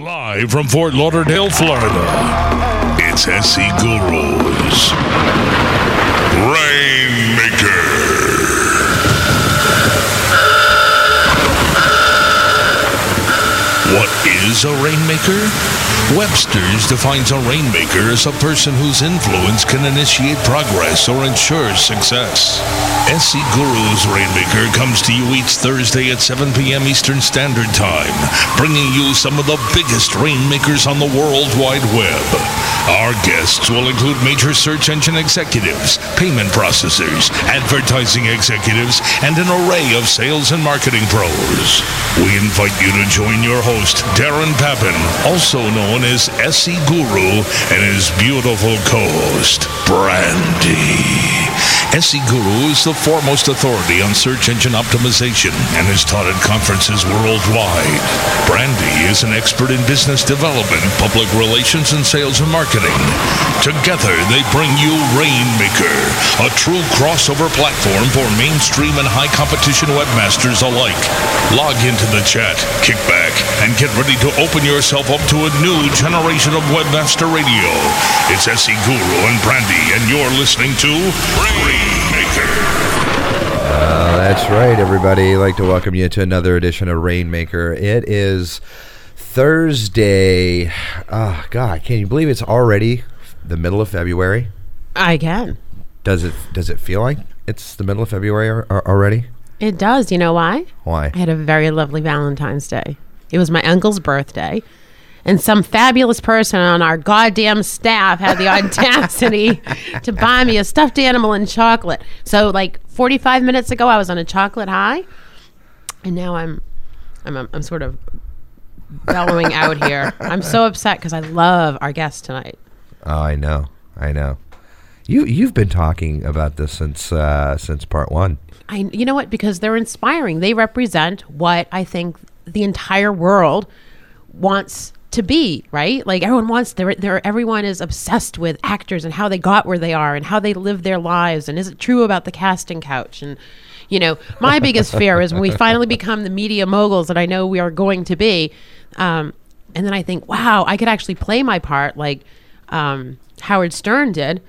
Live from Fort Lauderdale, Florida, it's SC Gurus Rainmaker. Is a rainmaker? Webster's defines a rainmaker as a person whose influence can initiate progress or ensure success. SC Guru's Rainmaker comes to you each Thursday at 7 p.m. Eastern Standard Time, bringing you some of the biggest rainmakers on the World Wide Web. Our guests will include major search engine executives, payment processors, advertising executives, and an array of sales and marketing pros. We invite you to join your host, Darren Papin, also known as SC Guru, and his beautiful co-host, Brandy. SC Guru is the foremost authority on search engine optimization and is taught at conferences worldwide. Brandy is an expert in business development, public relations, and sales and marketing. Together, they bring you Rainmaker, a true crossover platform for mainstream and high competition webmasters alike. Log into the chat, kick back, and get ready to open yourself up to a new generation of webmaster radio. It's SC Guru and Brandy, and you're listening to Rainmaker. Uh, that's right, everybody. I'd like to welcome you to another edition of Rainmaker. It is Thursday. Oh, God, can you believe it's already the middle of February? I can. Does it Does it feel like it's the middle of February ar- ar- already? It does. You know why? Why? I had a very lovely Valentine's Day. It was my uncle's birthday. And some fabulous person on our goddamn staff had the audacity to buy me a stuffed animal and chocolate. So, like 45 minutes ago, I was on a chocolate high, and now I'm, I'm, I'm, sort of bellowing out here. I'm so upset because I love our guest tonight. Oh, I know. I know. You You've been talking about this since uh, since part one. I, you know what? Because they're inspiring. They represent what I think the entire world wants to be. Right? Like everyone wants. They're, they're, everyone is obsessed with actors and how they got where they are and how they live their lives. And is it true about the casting couch? And you know, my biggest fear is when we finally become the media moguls that I know we are going to be. Um, and then I think, wow, I could actually play my part like um, Howard Stern did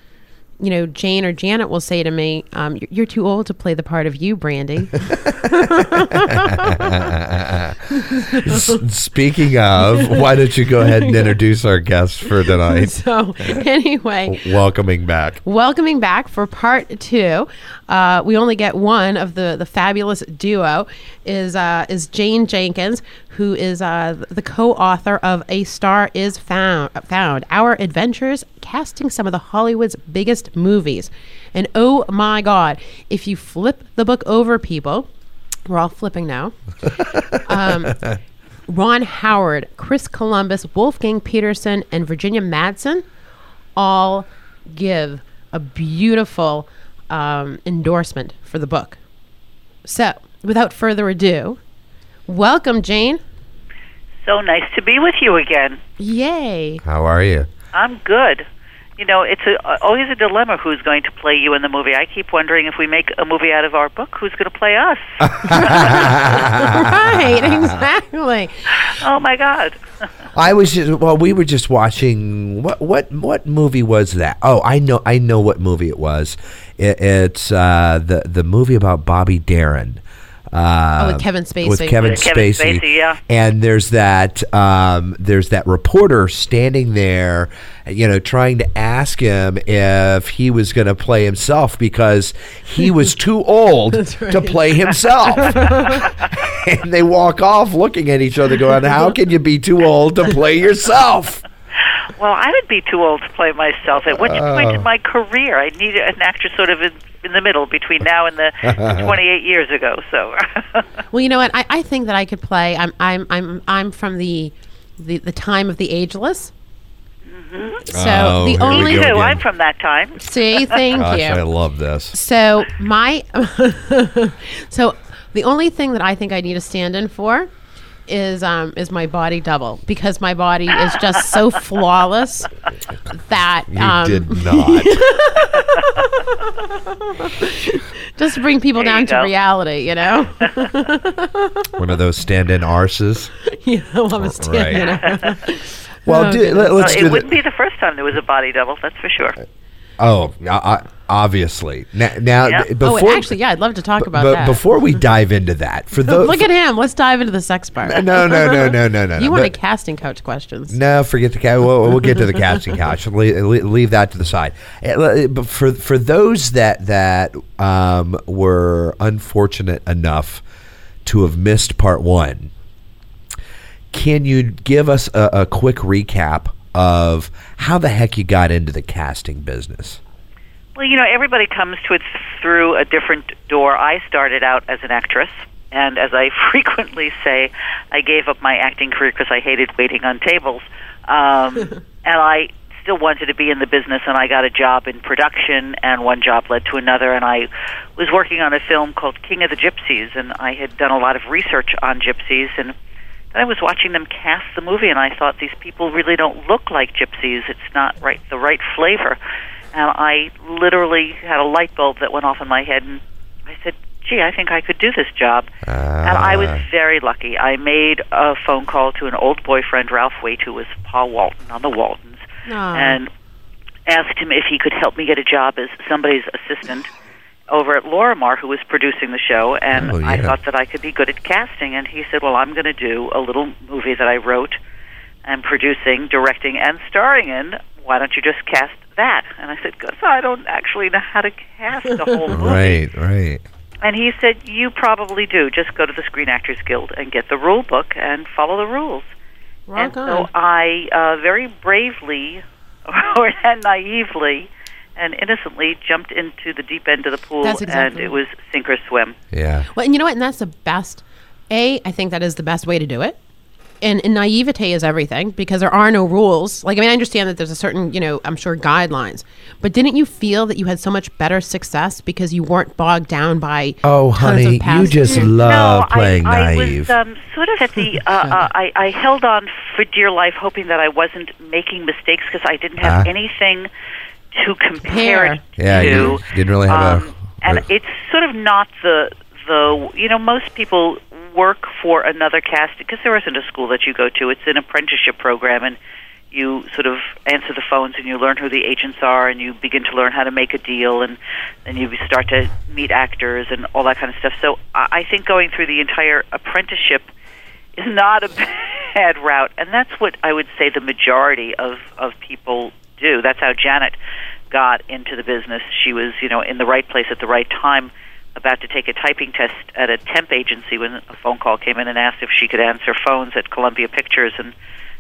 you know, Jane or Janet will say to me, um, you're, "You're too old to play the part of you, Brandy." S- Speaking of, why don't you go ahead and introduce our guest for tonight? so, anyway, Welcoming back. welcoming back for part two. Uh, we only get one of the the fabulous duo is uh, is Jane Jenkins, who is uh, the co-author of A Star Is Found, Found Our Adventures Casting Some of the Hollywood's Biggest Movies. And oh my God, if you flip the book over, people, we're all flipping now. um, Ron Howard, Chris Columbus, Wolfgang Petersen, and Virginia Madsen all give a beautiful um, endorsement for the book. So, without further ado, welcome, Jane. So nice to be with you again. Yay. How are you? I'm good. You know, it's a, always a dilemma who's going to play you in the movie. I keep wondering if we make a movie out of our book, who's going to play us? right, exactly. oh my God! I was just well, we were just watching what what what movie was that? Oh, I know I know what movie it was. It, it's uh, the the movie about Bobby Darin. Uh, Oh, with Kevin Spacey. With Kevin, Kevin Spacey. Spacey, yeah. And there's that um, there's that reporter standing there, you know, trying to ask him if he was going to play himself because he was too old to play himself. and they walk off looking at each other, going, "How can you be too old to play yourself?" Well, I would be too old to play myself. At which point Oh. in my career, I need an actor sort of in, in the middle between now and the 28 years ago. So, Well, you know what? I, I think that I could play. I'm I'm I'm I'm from the the, the time of the ageless. Mm-hmm. So Oh, the only go too. I'm from that time. see, thank Gosh, you. I love this. So my so the only thing that I think I need to stand in for is um is my body double because my body is just so flawless that You um did not. just bring people There down to go. reality, you know. One of those stand-in arses. you know, I'm a stand, you know. Well, Oh, do, goodness. let, Well, us it do the, wouldn't be the first time there was a body double, that's for sure. Oh, uh, uh, obviously. Now, now Yeah. th- Oh, before actually, yeah, I'd love to talk about that. but that. before we dive into that, for those Look at him. Let's dive into the sex part. no, no, no, no, no, no. You no. wanted But- casting couch questions. No, forget the cat. We'll, we'll get to the casting couch. Leave, leave that to the side. Uh, But for for those that that um, were unfortunate enough to have missed part one, can you give us a, a quick recap of how the heck you got into the casting business? Well, you know, everybody comes to it through a different door. I started out as an actress, and as I frequently say, I gave up my acting career because I hated waiting on tables. Um, and I still wanted to be in the business, and I got a job in production, and one job led to another, and I was working on a film called King of the Gypsies, and I had done a lot of research on gypsies, and I was watching them cast the movie, and I thought these people really don't look like gypsies. It's not right the right flavor, and I literally had a light bulb that went off in my head, and I said, "Gee, I think I could do this job." and I was Ah. very lucky. I made a phone call to an old boyfriend, Ralph Waite, who was Pa Walton on the Waltons, Aw. and asked him if he could help me get a job as somebody's assistant over at Lorimar, who was producing the show. And Oh, I thought that I could be good at casting. And he said, "Well, I'm going to do a little movie that I wrote and producing, directing, and starring in. Why don't you just cast that?" And I said, "Because I don't actually know how to cast a whole movie." Right, right. And he said, "You probably do. Just go to the Screen Actors Guild and get the rule book and follow the rules." Rock and on. so I uh, very bravely or and naively and innocently jumped into the deep end of the pool, That's exactly and it was sink or swim. Yeah. Well, and you know what? And that's the best. A, I think that is the best way to do it. And, and naivete is everything because there are no rules. Like, I mean, I understand that there's a certain, you know, I'm sure guidelines. But didn't you feel that you had so much better success because you weren't bogged down by Oh, tons of honey, you past- just love no, playing I, I was um, sort of at the. Uh, uh, I, I held on for dear life, hoping that I wasn't making mistakes because I didn't have Ah. anything to compare Compare. it Yeah, to. you didn't really have a- um, and it's sort of not the the you know most people work for another cast because there isn't a school that you go to. It's an apprenticeship program, and you sort of answer the phones and you learn who the agents are, and you begin to learn how to make a deal, and then you start to meet actors and all that kind of stuff. So I think going through the entire apprenticeship is not a bad route, and that's what I would say the majority of of people do. That's how Janet got into the business. She was, you know, in the right place at the right time, about to take a typing test at a temp agency when a phone call came in and asked if she could answer phones at Columbia Pictures, and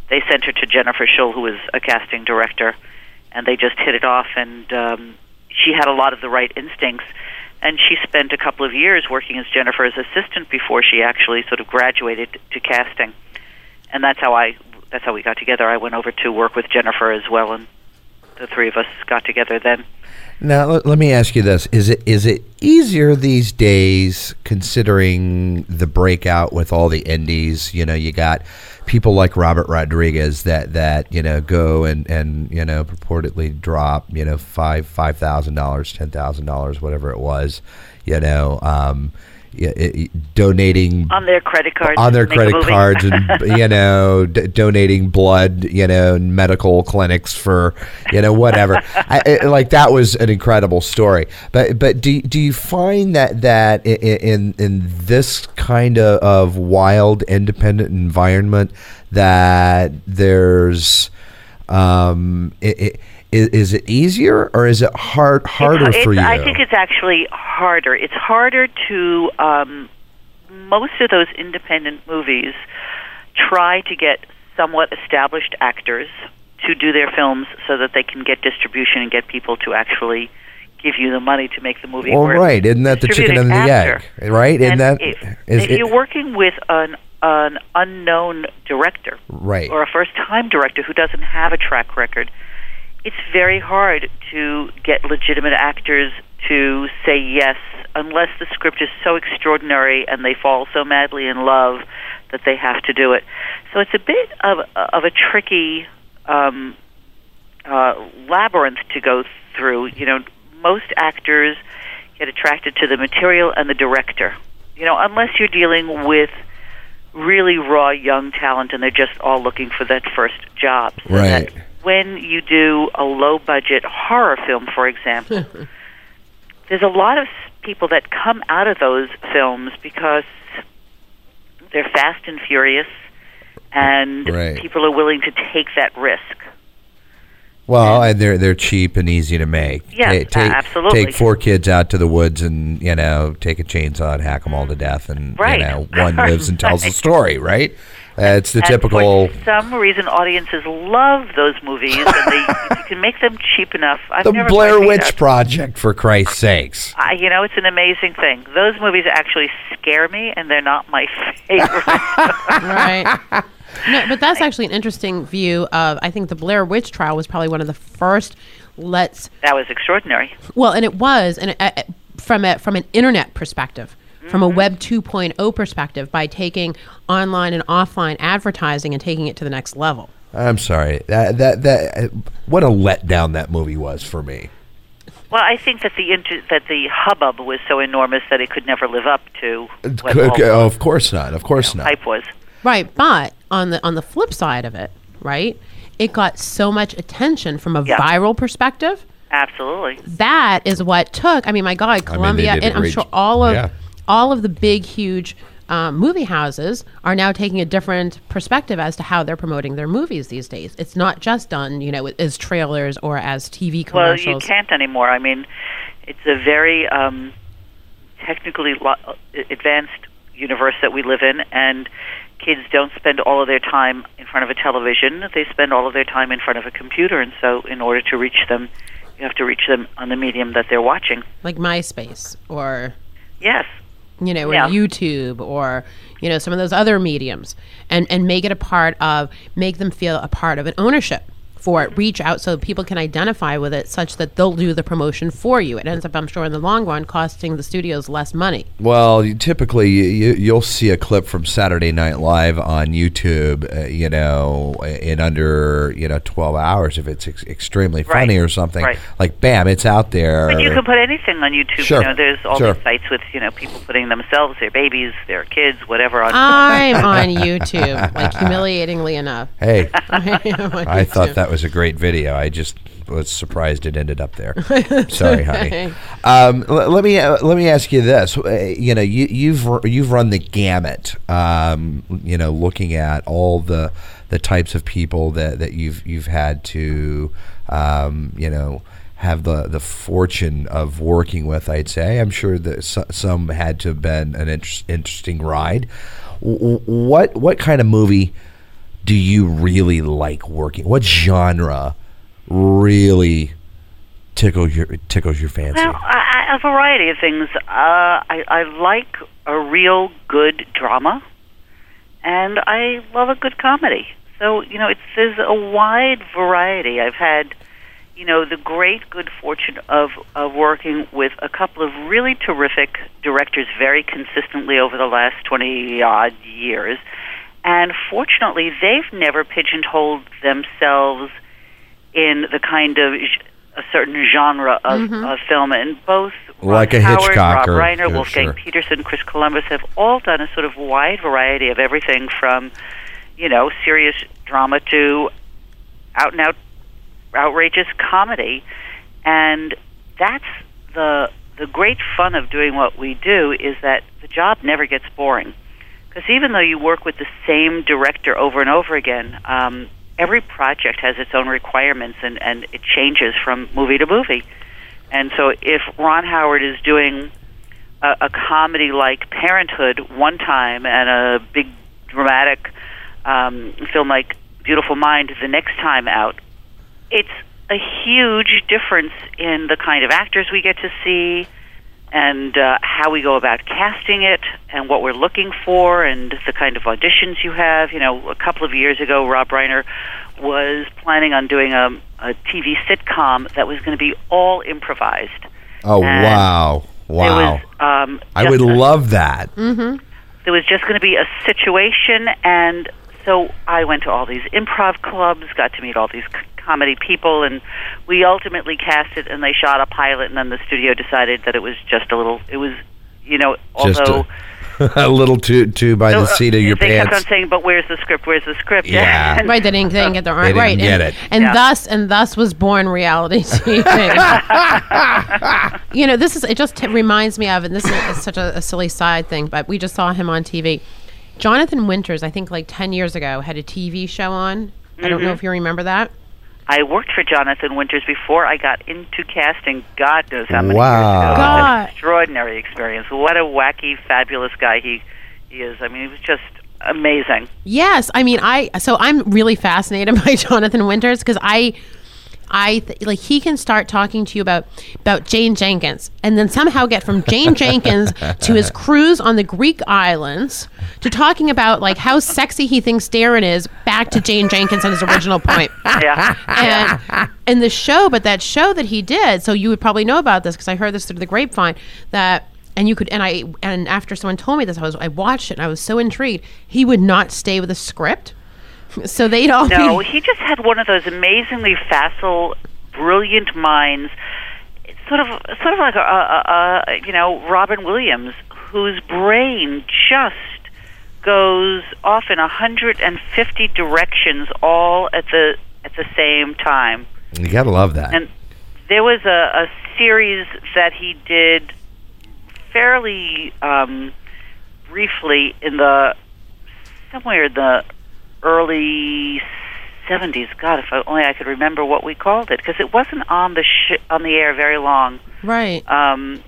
they sent her to Jennifer Shull, who was a casting director, and they just hit it off. And um, she had a lot of the right instincts. And she spent a couple of years working as Jennifer's assistant before she actually sort of graduated to casting. And that's how I that's how we got together. I went over to work with Jennifer as well, and the three of us got together then. Now let, me ask you this: Is it is it easier these days, considering the breakout with all the indies? You know, you got people like Robert Rodriguez that that you know go and and you know purportedly drop you know five five thousand dollars, ten thousand dollars, whatever it was. You know, um, Eh, eh, donating on their credit cards. on their to make a credit cards and you know d- donating blood you know in medical clinics for you know whatever I, I, like that was an incredible story but but do, do you find that that in in this kind of, of wild independent environment that there's um i i is, is it easier or is it hard harder it's, for you it's, I think it's actually harder. It's harder to um, most of those independent movies try to get somewhat established actors to do their films so that they can get distribution and get people to actually give you the money to make the movie. well right isn't that the chicken and the after. egg right isn't that if, is if it- you're working with an an unknown director right or a first time director who doesn't have a track record, it's very hard to get legitimate actors to say yes unless the script is so extraordinary and they fall so madly in love that they have to do it. So it's a bit of of a tricky um, uh, labyrinth to go through. You know, most actors get attracted to the material and the director. You know, unless you're dealing with really raw young talent and they're just all looking for that first job. So Right. that when you do a low budget horror film, for example, there's a lot of people that come out of those films because they're fast and furious and Right. people are willing to take that risk. Well, and they're they're cheap and easy to make. Yes, Ta- take, absolutely. Take four kids out to the woods and you know take a chainsaw and hack them all to death, and Right. you know one lives and tells the Right. story. Right? That's the And typical. For some reason, audiences love those movies, and they you can make them cheap enough. I've The never Blair Witch out- Project, for Christ's sakes. I, you know, it's an amazing thing. Those movies actually scare me, and they're not my favorite. right. No, but that's actually an interesting view of. I think the Blair Witch trial was probably one of the first. Let's that was extraordinary. well, and it was, and uh, uh, from a from an internet perspective, from a mm-hmm. Web 2.0 perspective, by taking online and offline advertising and taking it to the next level. I'm sorry. That that that. What a letdown that movie was for me. Well, I think that the inter- that the hubbub was so enormous that it could never live up to what Okay, all oh, of course not. Of course not. hype was. Right, but on the on the flip side of it, right, it got so much attention from a Yeah. viral perspective. Absolutely. That is what took. I mean, my God, they Columbia, did and I'm sure all of yeah. All of the big, huge um, movie houses are now taking a different perspective as to how they're promoting their movies these days. It's not just done, you know, as trailers or as TV commercials. Well, you can't anymore. I mean, it's a very um, technically lo- advanced universe that we live in, and kids don't spend all of their time in front of a television. They spend all of their time in front of a computer, and so in order to reach them, you have to reach them on the medium that they're watching. like MySpace or Yes. You know, or Yeah. YouTube or you know some of those other mediums, and and make it a part of make them feel a part of an ownership for it. Reach out so people can identify with it, such that they'll do the promotion for you. It ends up, I'm sure, in the long run, costing the studios less money. Well, you, typically you, you, you'll see a clip from Saturday Night Live on YouTube, uh, you know, in under you know twelve hours if it's ex- extremely Right. funny or something. Right. Like, bam, it's out there. But you can put anything on YouTube. Sure. You know, there's all Sure. these sites with you know people putting themselves, their babies, their kids, whatever on. YouTube I'm on YouTube, like humiliatingly enough. hey, I I thought that was a great video. I just was surprised it ended up there. Sorry, honey. Um, l- let me uh, let me ask you this. Uh, You know, you, you've you've run the gamut. Um, you know, looking at all the the types of people that, that you've you've had to, um, you know. Have the, the fortune of working with, I'd say. I'm sure that so, some had to have been an inter- interesting ride. W- what what kind of movie do you really like working? What genre really tickles your tickles your fancy? Well, I, I, a variety of things. Uh, I, I like a real good drama, and I love a good comedy. So you know, it's there's a wide variety. I've had, you know, the great good fortune of of working with a couple of really terrific directors very consistently over the last twenty odd years, and fortunately, they've never pigeonholed themselves in the kind of a certain genre of, mm-hmm. of film, and both Ron Like a Howard, Hitchcock Rob or- Reiner, yeah, Wolfgang sure. Petersen, Chris Columbus have all done a sort of wide variety of everything from, you know, serious drama to out and out outrageous comedy, and that's the the great fun of doing what we do is that the job never gets boring. Because even though you work with the same director over and over again, um, every project has its own requirements and, and it changes from movie to movie. And so if Ron Howard is doing a, a comedy like Parenthood one time and a big dramatic um, film like Beautiful Mind the next time out, it's a huge difference in the kind of actors we get to see and uh, how we go about casting it and what we're looking for and the kind of auditions you have. You know, a couple of years ago, Rob Reiner was planning on doing a, a TV sitcom that was going to be all improvised. oh and wow, wow! was, um, I would a- love that. there was just going to be a situation, and so I went to all these improv clubs, got to meet all these c- comedy people, and we ultimately cast it, and they shot a pilot, and then the studio decided that it was just a little, it was, you know, although. a, a little too too by the Uh, seat of your pants they pants. kept on saying, "But where's the script? Where's the script?" Yeah. And- Right, they didn't, they didn't get the They didn't right. get and, it. and Yeah. thus and thus was born reality TV. you know, this is it. Just t- reminds me of, and this is such a, a silly side thing, but we just saw him on TV. Jonathan Winters, I think like ten years ago, had a TV show on. I don't Mm-hmm. know if you remember that. I worked for Jonathan Winters before I got into casting. God knows how many Wow. years ago. It was God. an extraordinary experience. What a wacky, fabulous guy he he is. I mean, he was just amazing. Yes, I mean I so I'm really fascinated by Jonathan Winters because I I th- like he can start talking to you about about Jane Jenkins and then somehow get from Jane Jenkins to his cruise on the Greek islands to talking about like how sexy he thinks Darren is back to Jane Jenkins and his original point. Yeah. And and the show, but that show that he did, so you would probably know about this because I heard this through the grapevine that and you could and I and after someone told me this, I was I watched it and I was so intrigued. He would not stay with a script. So they'd all No, be he just had one of those amazingly facile, brilliant minds. Sort of sort of like a, a, a you know Robin Williams, whose brain just goes off in a hundred and fifty directions all at the at the same time. you gotta love that. And there was a, a series that he did fairly um, briefly in the somewhere in the early seventies. God, if I, only I could remember what we called it, because it wasn't on the sh- on the air very long. right. Um,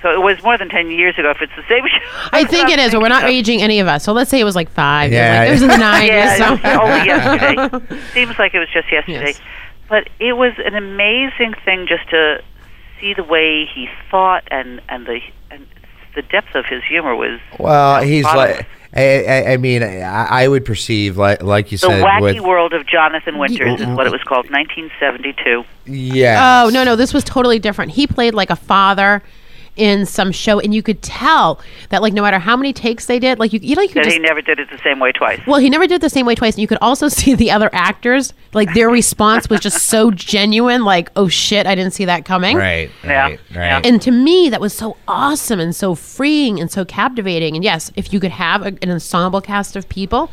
so it was more than ten years ago. If it's the same show, I think it is, but we're not thinking of. aging any of us. So let's say it was like five. Yeah. Yeah, it was in the nineties. Yeah, so. only yesterday. Seems like it was just yesterday. Yes. But it was an amazing thing just to see the way he thought and and the and the depth of his humor was well, he's bottomless. like. I, I, I mean, I, I would perceive like like you the said the wacky with world of Jonathan Winters is what it was called, 1972. yeah. Oh no, no, this was totally different. He played like a father in some show, and you could tell that like no matter how many takes they did, like you, you know, you could That just he never did it the same way twice. Well, he never did it the same way twice, and you could also see the other actors like their response was just so genuine, like "Oh shit, I didn't see that coming." Right. Yeah. Right. Right. And to me, that was so awesome and so freeing and so captivating. And yes, if you could have a, an ensemble cast of people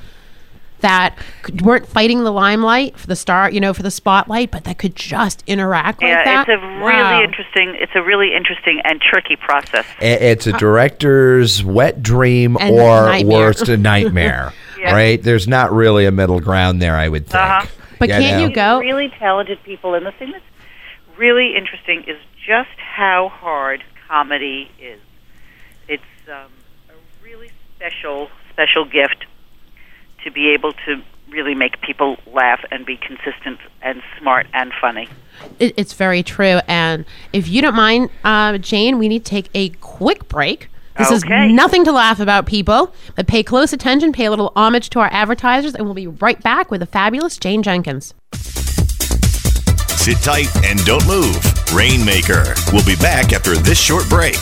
that could, weren't fighting the limelight for the star, you know, for the spotlight, but that could just interact like yeah, that. it's a really Wow. interesting. It's a really interesting and tricky process. It's a director's wet dream And or nightmare. worst a nightmare. Yeah. Right? There's not really a middle ground there, I would think. Uh-huh. But can't you go- Really talented people, and the thing that's really interesting is just how hard comedy is. It's um, a really special, special gift to be able to really make people laugh and be consistent and smart and funny. It, it's very true. And if you don't mind, uh, Jane, we need to take a quick break. This Okay. is nothing to laugh about, people, but pay close attention, pay a little homage to our advertisers, and we'll be right back with the fabulous Jane Jenkins. Sit tight and don't move. Rainmaker. We'll be back after this short break.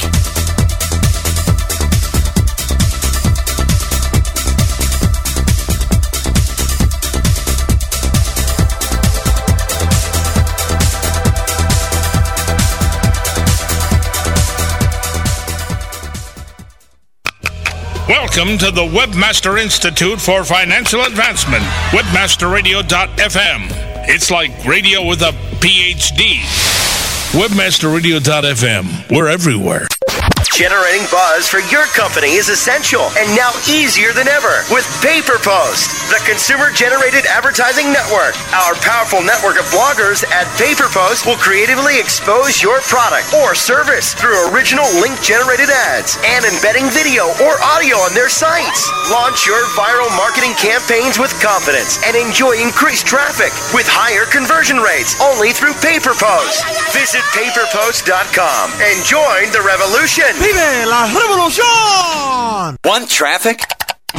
Welcome to the Webmaster Institute for Financial Advancement, webmasterradio.fm. It's like radio with a PhD. Webmasterradio.fm. We're everywhere. Generating buzz for your company is essential and now easier than ever with PayPerPost, the consumer generated advertising network. Our powerful network of bloggers at PayPerPost will creatively expose your product or service through original link generated ads and embedding video or audio on their sites. Launch your viral marketing campaigns with confidence and enjoy increased traffic with higher conversion rates only through PayPerPost. Visit payperpost.com and join the revolution. ¡Vive la revolución! Want traffic?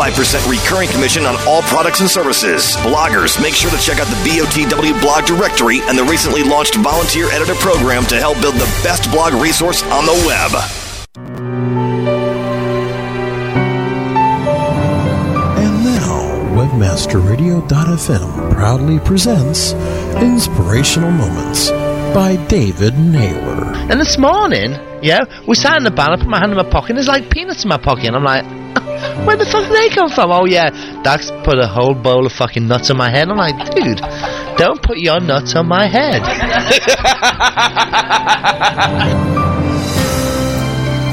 recurring commission on all products and services. Bloggers, make sure to check out the BOTW blog directory and the recently launched volunteer editor program to help build the best blog resource on the web. And now, WebmasterRadio.fm proudly presents Inspirational Moments by David Naylor. And this morning, yeah, we sat in the van, I put my hand in my pocket, and there's like peanuts in my pocket, and I'm like, where the fuck they come from? Oh yeah, Dax put a whole bowl of fucking nuts on my head. I'm like, dude, don't put your nuts on my head.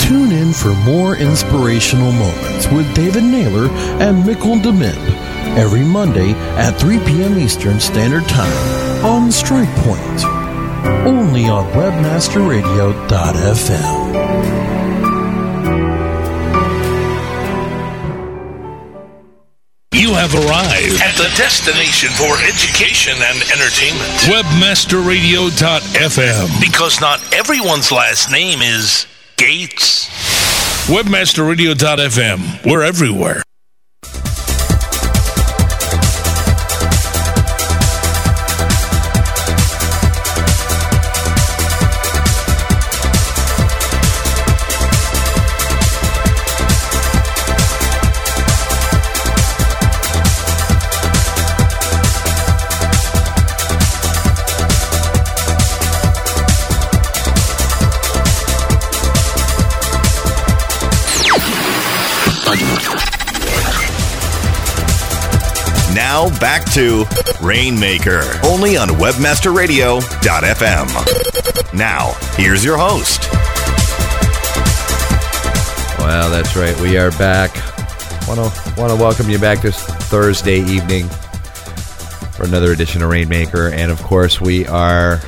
Tune in for more inspirational moments with David Naylor and Mikkel deMib every Monday at 3 p.m. Eastern Standard Time on Strike Point. Only on WebmasterRadio.fm. have arrived at the destination for education and entertainment. Webmasterradio.fm. Because not everyone's last name is Gates. Webmasterradio.fm. We're everywhere. Back to Rainmaker, only on WebmasterRadio.fm. Now, here's your host. Well, that's right. We are back. Want to want to welcome you back this Thursday evening for another edition of Rainmaker, and of course, we are.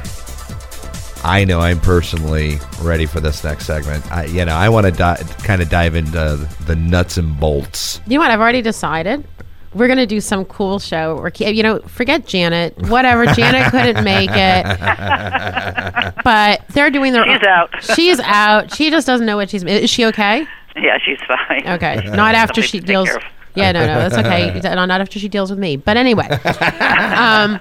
I know I'm personally ready for this next segment. I, you know, I want to di- kind of dive into the nuts and bolts. You know what? I've already decided. We're gonna do some cool show. Or you know, forget Janet. Whatever. Janet couldn't make it, but they're doing their. She's out. She's out. She just doesn't know what she's. Is she okay? Yeah, she's fine. Okay. Not after she deals. Yeah, no, no, that's okay. Not after she deals with me. But anyway, um,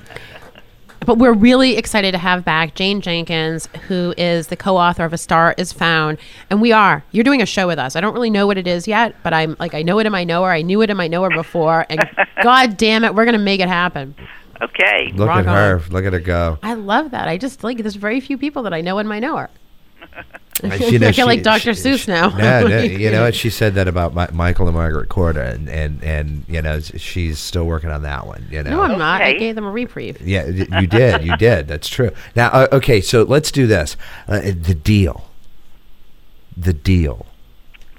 but we're really excited to have back Jane Jenkins, who is the co-author of A Star Is Found, and we are. You're doing a show with us. I don't really know what it is yet, but I'm like I know it in my knower. I knew it in my knower before, and God damn it, we're gonna make it happen. Okay. Look Rock at her. Look at her go. I love that. I just like there's very few people that I know in my knower. You know, I feel like Dr. she- Seuss now. No, no, you know what? She said that about Mi- Michael and Margaret Korda, and, and, and you know she's still working on that one. You know, No, I'm not. I gave them a reprieve. yeah, you did, you did. That's true. Now, uh, okay, so let's do this. Uh, the deal, the deal,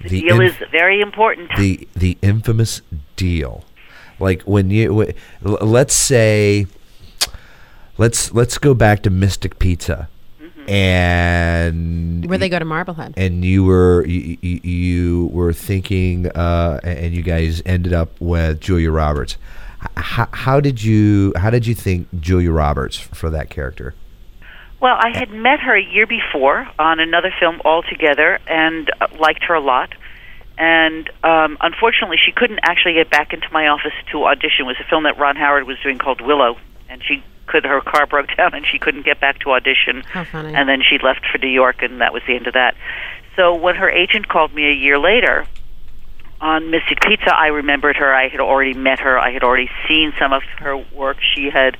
The deal inf- is very important. the the infamous deal. Like when you, w- l- let's say, let's let's go back to Mystic Pizza, and Where they go to Marblehead. and you were you, you, you were thinking uh, and you guys ended up with Julia Roberts. How, how did you how did you think Julia Roberts for that character? Well, I had met her a year before on another film altogether and uh, liked her a lot. And um, unfortunately, she couldn't actually get back into my office to audition. It was a film that Ron Howard was doing called Willow, and she could her car broke down and she couldn't get back to audition. How funny. And then she left for New York, and that was the end of that. So when her agent called me a year later, on Mystic Pizza, I remembered her. I had already met her. I had already seen some of her work. She had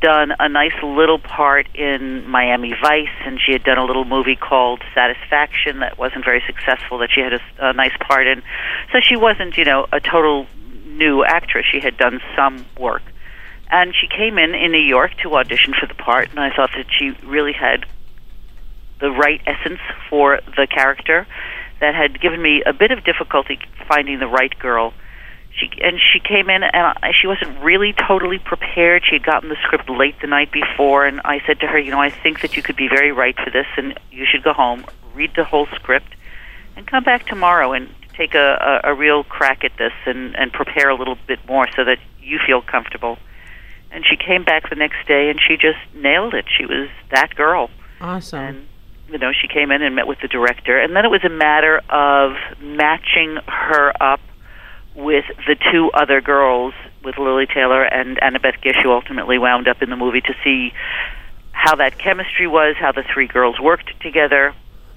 done a nice little part in Miami Vice, and she had done a little movie called Satisfaction that wasn't very successful. That she had a, a nice part in. So she wasn't, you know, a total new actress. She had done some work, and she came in in New York to audition for the part, and I thought that she really had the right essence for the character that had given me a bit of difficulty finding the right girl. She and she came in and I, she wasn't really totally prepared. She had gotten the script late the night before, and I said to her, you know, I think that you could be very right for this, and you should go home, read the whole script, and come back tomorrow and take a, a, a real crack at this and and prepare a little bit more so that you feel comfortable. And she came back the next day and she just nailed it. She was that girl Awesome. and you know she came in and met with the director and then it was a matter of matching her up with the two other girls with Lili Taylor and Annabeth Gish who ultimately wound up in the movie to see how that chemistry was how the three girls worked together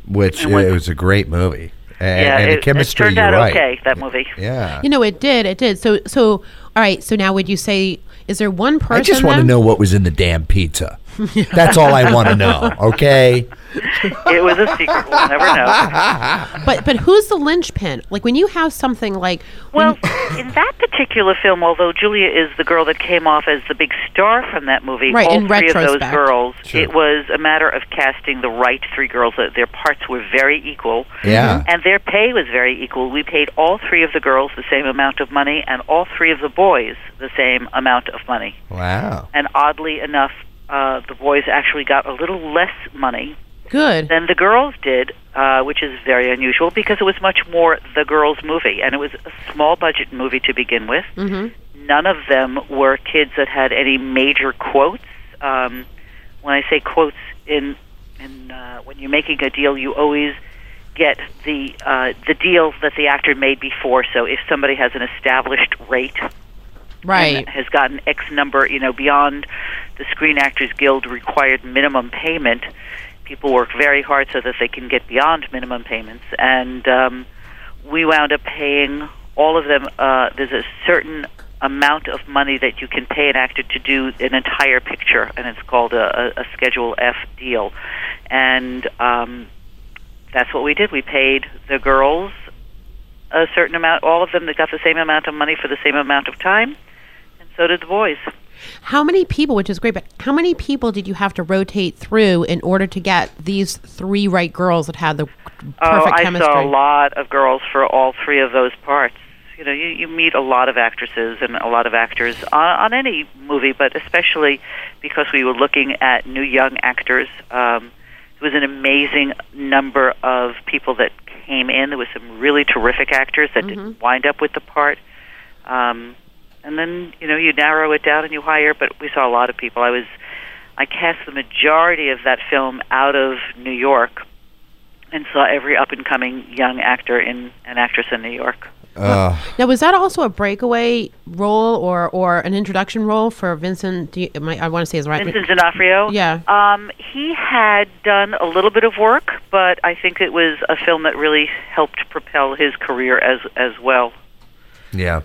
Which And what- it was a great movie. And, yeah and it, the chemistry, it turned you're out right. okay that movie Yeah. You know, it did. It did. So, so all right. So now, would you say is there one person? I just want to know what was in the damn pizza. That's all I want to know. Okay. it was a secret we'll never know But but who's the linchpin? Like when you have something like Well, in that particular film, although Julia is the girl that came off as the big star from that movie, Right, all in three of those retrospect. girls, Sure. it was a matter of casting the right three girls. Uh, Their parts were very equal. Yeah. And their pay was very equal. We paid all three of the girls the same amount of money, and all three of the boys the same amount of money. Wow. And oddly enough, uh, the boys actually got a little less money good. than the girls did, uh, which is very unusual because it was much more the girls' movie, and it was a small budget movie to begin with. Mm-hmm. None of them were kids that had any major quotes. Um, when I say quotes in, in uh, when you're making a deal, you always get the uh, the deal that the actor made before. So if somebody has an established rate Right. has gotten X number, you know, beyond the Screen Actors Guild required minimum payment. People work very hard so that they can get beyond minimum payments, and um, we wound up paying all of them. Uh, there's a certain amount of money that you can pay an actor to do an entire picture, and it's called a, a, a Schedule F deal, and um, that's what we did. We paid the girls a certain amount, all of them that got the same amount of money for the same amount of time, so did the boys. How many people, which is great, but how many people did you have to rotate through in order to get these three right girls that had the perfect oh, I chemistry? saw a lot of girls for all three of those parts. You know, you, you meet a lot of actresses and a lot of actors on, on any movie, but especially because we were looking at new young actors. Um, it was an amazing number of people that came in. There was some really terrific actors that didn't wind up with the part. Um, and then you know you narrow it down and you hire. But we saw a lot of people. I was I cast the majority of that film out of New York, and saw every up and coming young actor in an actress in New York. Uh, Now, was that also a breakaway role or, or an introduction role for Vincent? Do you, am I, I want to say his right. Vincent D'Onofrio. Yeah. Um, he had done a little bit of work, but I think it was a film that really helped propel his career as as well. yeah.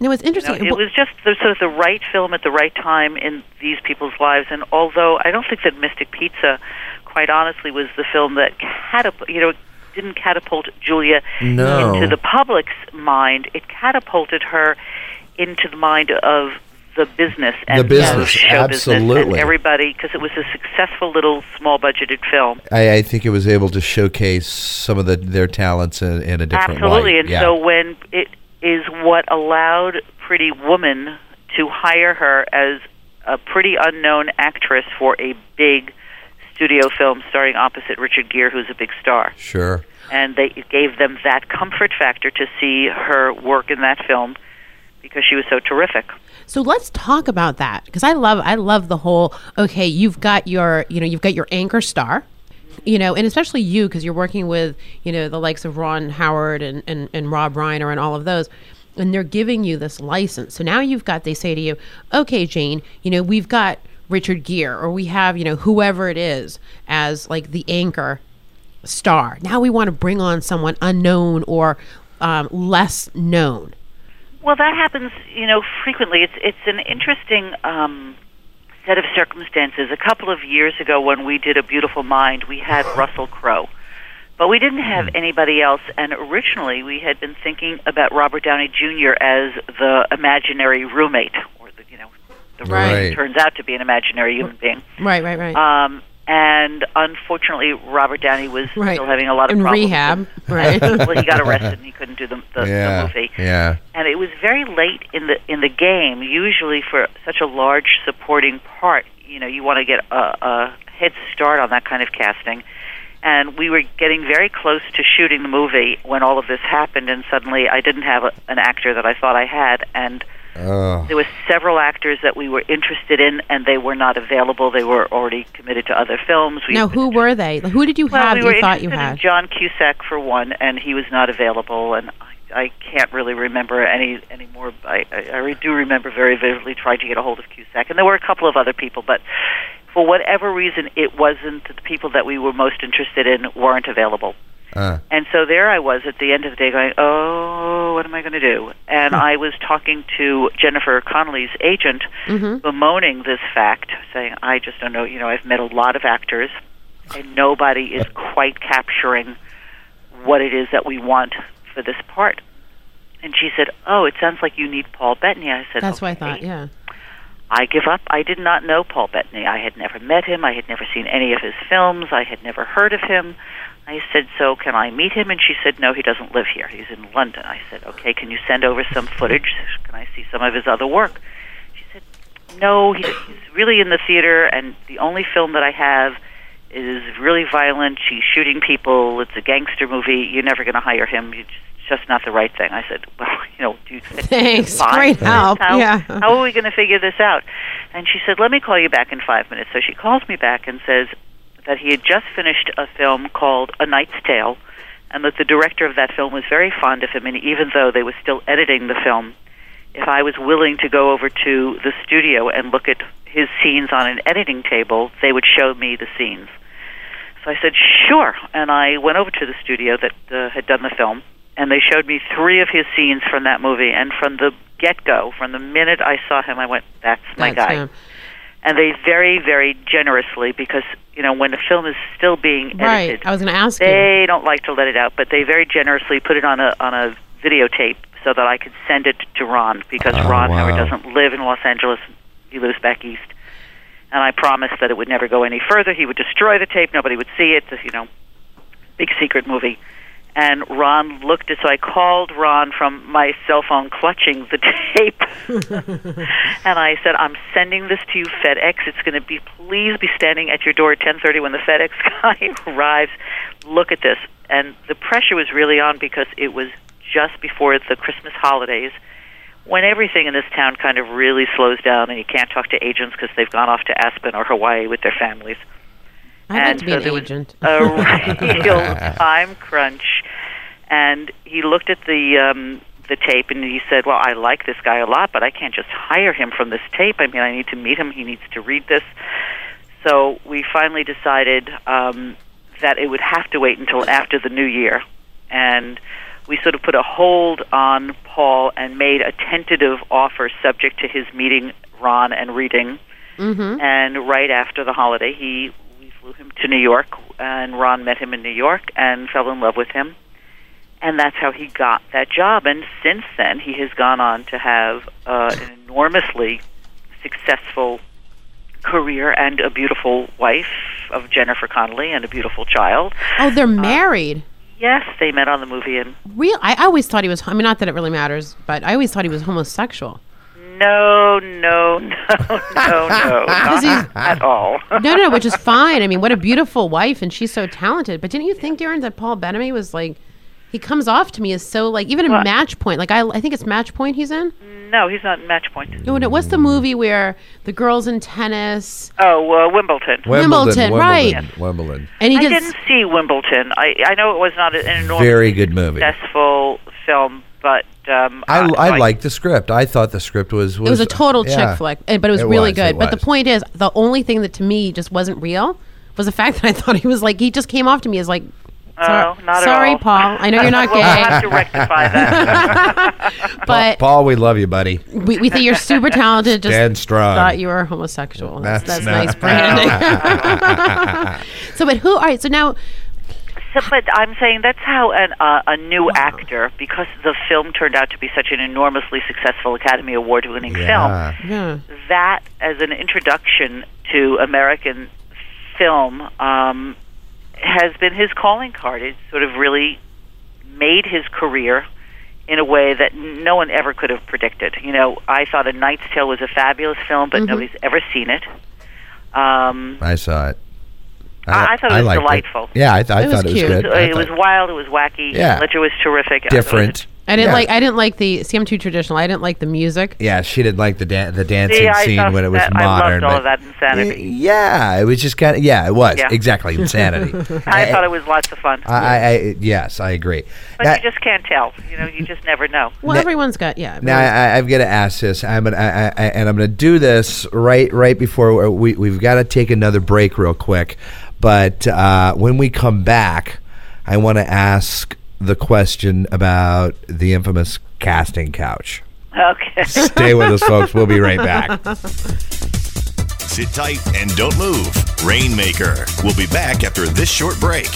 It was You know, interesting. it was just the, sort of the right film at the right time in these people's lives. And although I don't think that Mystic Pizza, quite honestly, was the film that catapult, you know, didn't catapult Julia No. into the public's mind. It catapulted her into the mind of the business and The business, of show business and absolutely. everybody because it was a successful little small budgeted film. I, I think it was able to showcase some of the their talents in, in a different way. Absolutely, light. and yeah. so when it is what allowed Pretty Woman to hire her as a pretty unknown actress for a big studio film starring opposite Richard Gere, who's a big star, sure. and they gave them that comfort factor to see her work in that film because she was so terrific. So let's talk about that because I love I love the whole okay you've got your you know you've got your anchor star you know and especially you because you're working with you know the likes of Ron Howard and, and and Rob Reiner and all of those and they're giving you this license so now you've got they say to you okay Jane you know we've got Richard Gere or we have you know whoever it is as like the anchor star. Now we want to bring on someone unknown or um, less known? Well, that happens, you know, frequently. It's it's an interesting um, set of circumstances. A couple of years ago, when we did A Beautiful Mind, we had Russell Crowe, but we didn't have anybody else. And originally, we had been thinking about Robert Downey Jr. as the imaginary roommate, or the you know, the Right. roommate turns out to be an imaginary human being. Right, right, right. Um, and unfortunately, Robert Downey was right. still having a lot of problems. in problems. rehab. Right. well, he got arrested and he couldn't do the, the, the yeah, movie yeah. and it was very late in the in the game. Usually, for such a large supporting part, you know, you want to get a, a head start on that kind of casting. And we were getting very close to shooting the movie when all of this happened, and suddenly I didn't have a, an actor that I thought I had, and Oh, there were several actors that we were interested in, and they were not available. They were already committed to other films. We now, who were they? Who did you well, have we that were you thought you had? in John Cusack for one, and he was not available, and I, I can't really remember any any more. I, I, I do remember very vividly trying to get a hold of Cusack, and there were a couple of other people, but for whatever reason, it wasn't the people that we were most interested in weren't available. Uh, And so there I was at the end of the day going, oh, what am I going to do? And I was talking to Jennifer Connelly's agent, bemoaning this fact, saying, I just don't know. You know, I've met a lot of actors, and nobody is quite capturing what it is that we want for this part. And she said, oh, it sounds like you need Paul Bettany. I said, That's what I thought. Yeah. I give up. I did not know Paul Bettany. I had never met him. I had never seen any of his films. I had never heard of him. I said, So can I meet him? And she said, No, he doesn't live here. He's in London. I said, Okay, can you send over some footage? Can I see some of his other work? She said, No, he's, he's really in the theater, and the only film that I have is really violent. He's shooting people. It's a gangster movie. You're never going to hire him. You just, it's just not the right thing. I said, Well, you know, do you think Thanks. fine. Great help. How, Yeah. how are we going to figure this out? And she said, Let me call you back in five minutes. So she calls me back and says that he had just finished a film called A Knight's Tale, and that the director of that film was very fond of him. And even though they were still editing the film, if I was willing to go over to the studio and look at his scenes on an editing table, they would show me the scenes. So I said, sure. And I went over to the studio that uh, had done the film, and they showed me three of his scenes from that movie. And from the get go, from the minute I saw him, I went, that's my That's guy. him. And they very, very generously, because, you know, when the film is still being edited, Right. edited, I was going to ask you. they don't like to let it out, but they very generously put it on a on a videotape so that I could send it to Ron because Oh, Ron Howard doesn't live in Los Angeles; he lives back east. And I promised that it would never go any further. He would destroy the tape; nobody would see it. It's you know, big secret movie. And Ron looked at, so I called Ron from my cell phone, clutching the tape, and I said, "I'm sending this to you FedEx. It's going to be please be standing at your door at 10:30 when the FedEx guy arrives. Look at this." And the pressure was really on because it was just before the Christmas holidays, when everything in this town kind of really slows down, and you can't talk to agents because they've gone off to Aspen or Hawaii with their families I'd like and to be so an there was a real time crunch. And he looked at the um, the tape and he said, "Well, I like this guy a lot, but I can't just hire him from this tape. I mean, I need to meet him. He needs to read this." So we finally decided um, that it would have to wait until after the new year, and we sort of put a hold on Paul and made a tentative offer subject to his meeting Ron and reading. mm-hmm. And right after the holiday, he we flew him to New York, and Ron met him in New York and fell in love with him, and that's how he got that job. And since then, he has gone on to have uh, an enormously successful career and a beautiful wife of Jennifer Connelly and a beautiful child. Oh, they're married. Yes, they met on the movie, and Real. I, I always thought he was. I mean, not that it really matters, but I always thought he was homosexual. No, no, no, no, no, not at all. No, no, which is fine. I mean, what a beautiful wife, and she's so talented. But didn't you think, Darren, that Paul Bettany was like? He comes off to me as so like even in What? Match Point. Like I, I think it's Match Point he's in. No, he's not in Match Point. No, no, what's the movie where the girls in tennis Oh, uh, Wimbledon. Wimbledon, right. Wimbledon, Wimbledon. and he I gets didn't see Wimbledon. I I know it was not an enormous Very good movie. successful film, but um, I, uh, I like- liked the script. I thought the script was was, it was a total yeah. chick flick, eh, but it was It really was, good. it But the point is, the only thing that to me just wasn't real was the fact that I thought he was like he just came off to me as like Oh, not Sorry, at all. Paul. I know you're not Well, I'll have to rectify that. but Paul, we love you, buddy. we, we think you're super talented. Just Stand strong. thought you were homosexual. That's, That's that's, nice branding. so, but who? All right. So now, So, but I'm saying that's how an, uh, a new actor, because the film turned out to be such an enormously successful Academy Award-winning film, Yeah. yeah. that as an introduction to American film um, has been his calling card. It sort of really made his career in a way that no one ever could have predicted. You know, I thought A Knight's Tale was a fabulous film, but nobody's ever seen it. Um, I saw it. I- I thought it was liked delightful. Yeah, I, th- I It was thought it was cute. good. I it was wild. It was wacky. Yeah. Ledger was terrific. I thought it was- different. I didn't Yeah. like. I didn't like the. See, I'm too traditional. I didn't like the music. Yeah, she didn't like the dan- the dancing See, scene when it was that- modern. I loved all of that insanity. Yeah, it was just kind of yeah, it was Yeah. exactly insanity. I thought it was lots of fun. I, I, I yes, I agree. but Now- you just can't tell. You know, you just never know. Well, Na- everyone's got. Yeah. Now I, I've got to ask this. I'm gonna, I, I, and I'm going to do this right right before we we've got to take another break real quick. But uh, when we come back, I want to ask the question about the infamous casting couch. Okay. Stay with us, folks. We'll be right back. Sit tight and don't move. Rainmaker. We'll be back after this short break.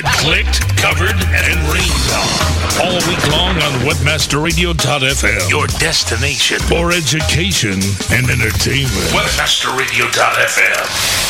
Get clicked, covered, and rained on. All week long on WebmasterRadio.fm. Your destination for education and entertainment. WebmasterRadio.fm.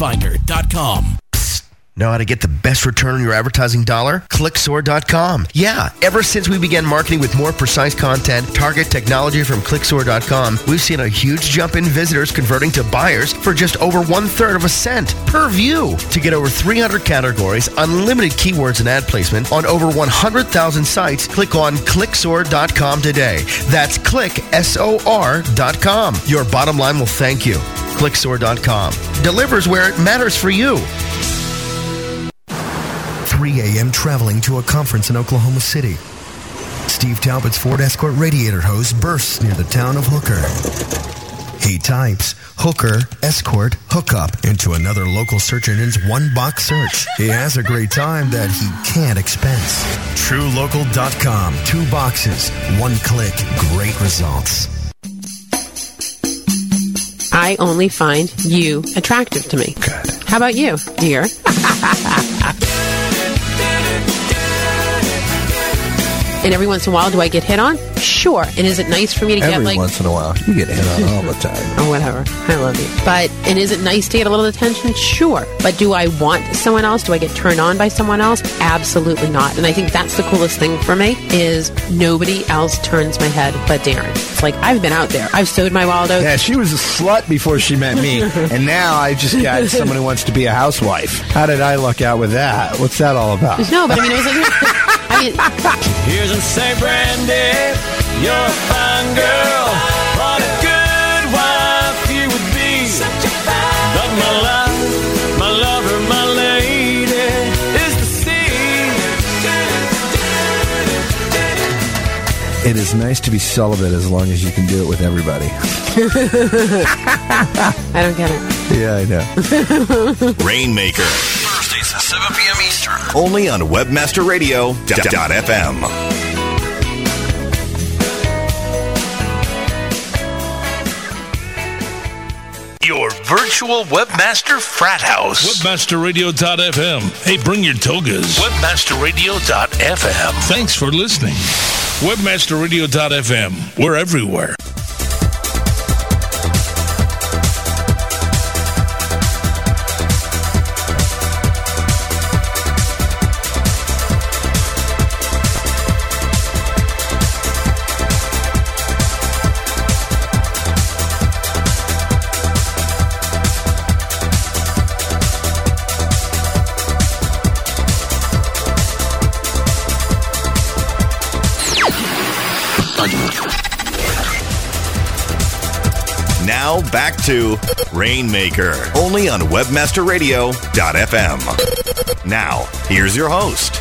friendfinder.com. Know how to get the best return on your advertising dollar? Clicksor.com. Yeah, ever since we began marketing with more precise content, target technology from Clicksor.com, we've seen a huge jump in visitors converting to buyers for just over one third of a cent per view. To get over 300 categories, unlimited keywords and ad placement on over 100,000 sites, click on Clicksor.com today. That's click, S-O-R.com. Your bottom line will thank you. Clicksor.com delivers where it matters for you. 3 a.m. traveling to a conference in Oklahoma City. Steve Talbot's Ford Escort radiator hose bursts near the town of Hooker. He types Hooker Escort Hookup into another local search engine's one box search. He has a great time that he can't expense. TrueLocal.com. Two boxes, one click, great results. I only find you attractive to me. Good. How about you, dear? and every once in a while, do I get hit on? Sure. And is it nice for me to get Every like once in a while, you get hit on all the time. or oh, whatever? I love you. But and is it nice to get a little attention? Sure. But do I want someone else? Do I get turned on by someone else? Absolutely not. And I think that's the coolest thing for me is nobody else turns my head but Darren. It's like I've been out there. I've sewed my wild oats. Yeah, she was a slut before she met me, and now I just got someone who wants to be a housewife. How did I luck out with that? What's that all about? No, but I mean it was like I mean Here's a say, Brandy, you're a fine girl. What a good wife you would be. But my life, my lover, my lady is the sea. It is nice to be celibate as long as you can do it with everybody. I don't get it. Yeah, I know. Rainmaker. Thursdays at 7 p.m. Eastern. Only on WebmasterRadio.fm. virtual webmaster frat house. Webmasterradio.fm. Hey, bring your togas. Webmasterradio.fm. Thanks for listening. Webmasterradio.fm. We're everywhere. Rainmaker, only on webmasterradio.fm. Now, here's your host.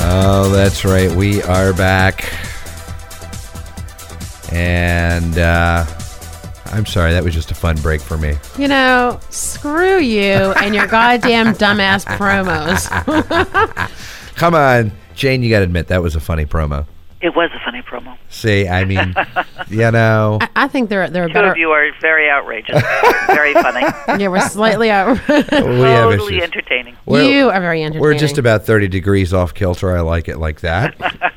Oh, that's right. We are back. And uh, I'm sorry, that was just a fun break for me. You know, screw you and your goddamn dumbass promos. Come on, Jane, you got to admit that was a funny promo. It was a funny promo. See, I mean, you know, I, I think they're they're Two better. of you are very outrageous, very funny, Yeah, we're slightly out. we have totally issues. entertaining. We're- you are very entertaining. We're just about 30 degrees off kilter. I like it like that.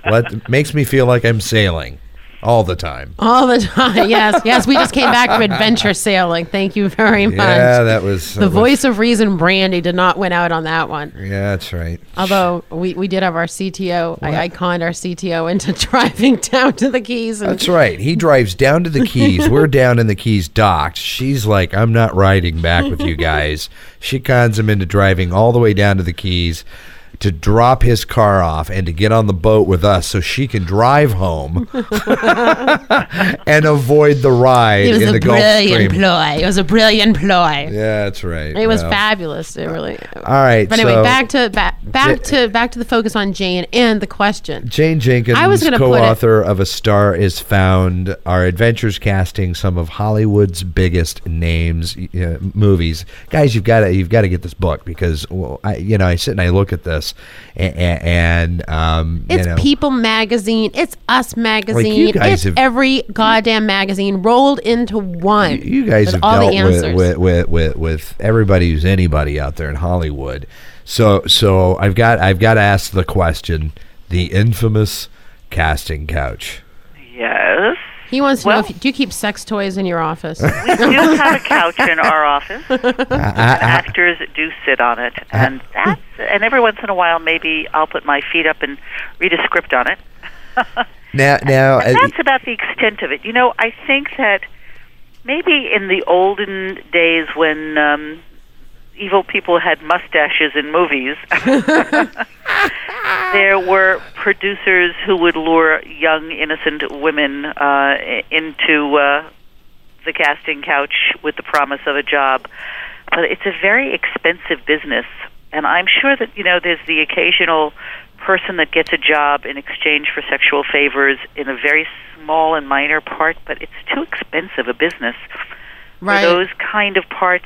Let, makes me feel like I'm sailing all the time. all the time. Yes, yes. We just came back from adventure sailing. Thank you very much. Yeah, that was the was- voice of reason, Brandy, did not win out on that one. Yeah, that's right. Although we, we did have our CTO, I, I conned our CTO into driving down to the Keys. That's right. He drives down to the Keys. We're down in the Keys docked. She's like, I'm not riding back with you guys. She cons him into driving all the way down to the Keys to drop his car off and to get on the boat with us so she can drive home and avoid the ride It was in a the Gulf brilliant Stream. ploy. It was a brilliant ploy. Yeah, that's right. It was Well, fabulous. It really. All right. But anyway, so back to back back to back to the focus on Jane and the question. Jane Jenkins, I was it- co-author of A Star Is Found, our adventures casting some of Hollywood's biggest names, uh, movies. Guys, you've got to you've got to get this book because well, I you know I sit and I look at this and, and um, It's you know, People Magazine. It's Us Magazine. guys it's have- every goddamn magazine rolled into one. you guys have all dealt the with, with, with, with, with everybody who's anybody out there in Hollywood. So so I've got I've got to ask the question: the infamous casting couch. Yes. He wants to Well- know if you, do you keep sex toys in your office? We do have a couch in our office. and actors do sit on it, and that's and every once in a while, maybe I'll put my feet up and read a script on it. Now now And uh, that's about the extent of it. You know, I think that maybe in the olden days when um, evil people had mustaches in movies, there were producers who would lure young, innocent women uh, into uh, the casting couch with the promise of a job. But it's a very expensive business, and I'm sure that you know there's the occasional person that gets a job in exchange for sexual favors in a very small and minor part, but it's too expensive a business Right. for those kind of parts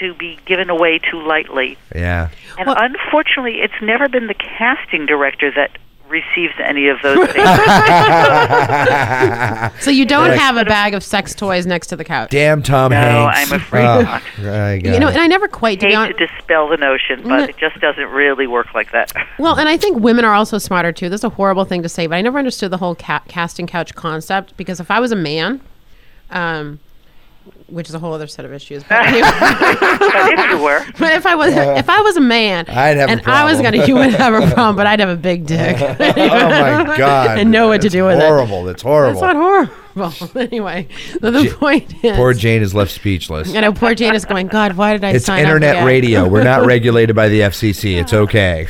to be given away too lightly. yeah. And unfortunately, it's never been the casting director that receives any of those things. so you don't Right. have a bag of sex toys next to the couch. Damn Tom No, Hanks. I'm afraid Oh, not. I You know, it. and I never quite to hate honest. to dispel the notion, No. but it just doesn't really work like that. Well, and I think women are also smarter too. This is a horrible thing to say, but I never understood the whole ca- casting couch concept because if I was a man, um, which is a whole other set of issues, but anyway, but if you were, but if I was if I was a man, I'd have and I was gonna, you would have a problem, but I'd have a big dick. oh my god! and know what to do with it. horrible. it. That's horrible. That's not horrible. anyway, the, the point is, Poor Jane is left speechless. you know, poor Jane is going. God, why did I It's sign up internet again?" radio. We're not regulated by the FCC. It's okay.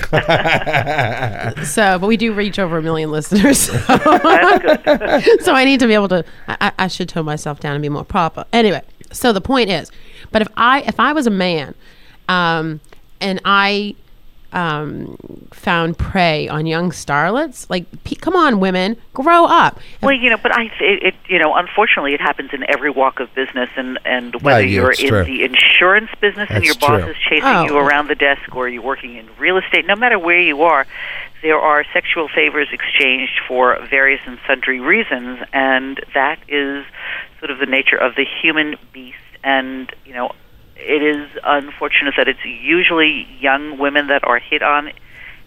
So, but we do reach over a million listeners. So, so I need to be able to. I, I I should tone myself down and be more proper. Anyway, so the point is, but if I if I was a man, um, and I um found prey on young starlets, like pe- come on, women, grow up. Well, you know, but I, it, it, you know, unfortunately, it happens in every walk of business, and and whether Well, yeah, you're in true. the insurance business and your boss true. is chasing Oh. you around the desk, or you're working in real estate, no matter where you are, there are sexual favors exchanged for various and sundry reasons, and that is sort of the nature of the human beast. And you know, it is unfortunate that it's usually young women that are hit on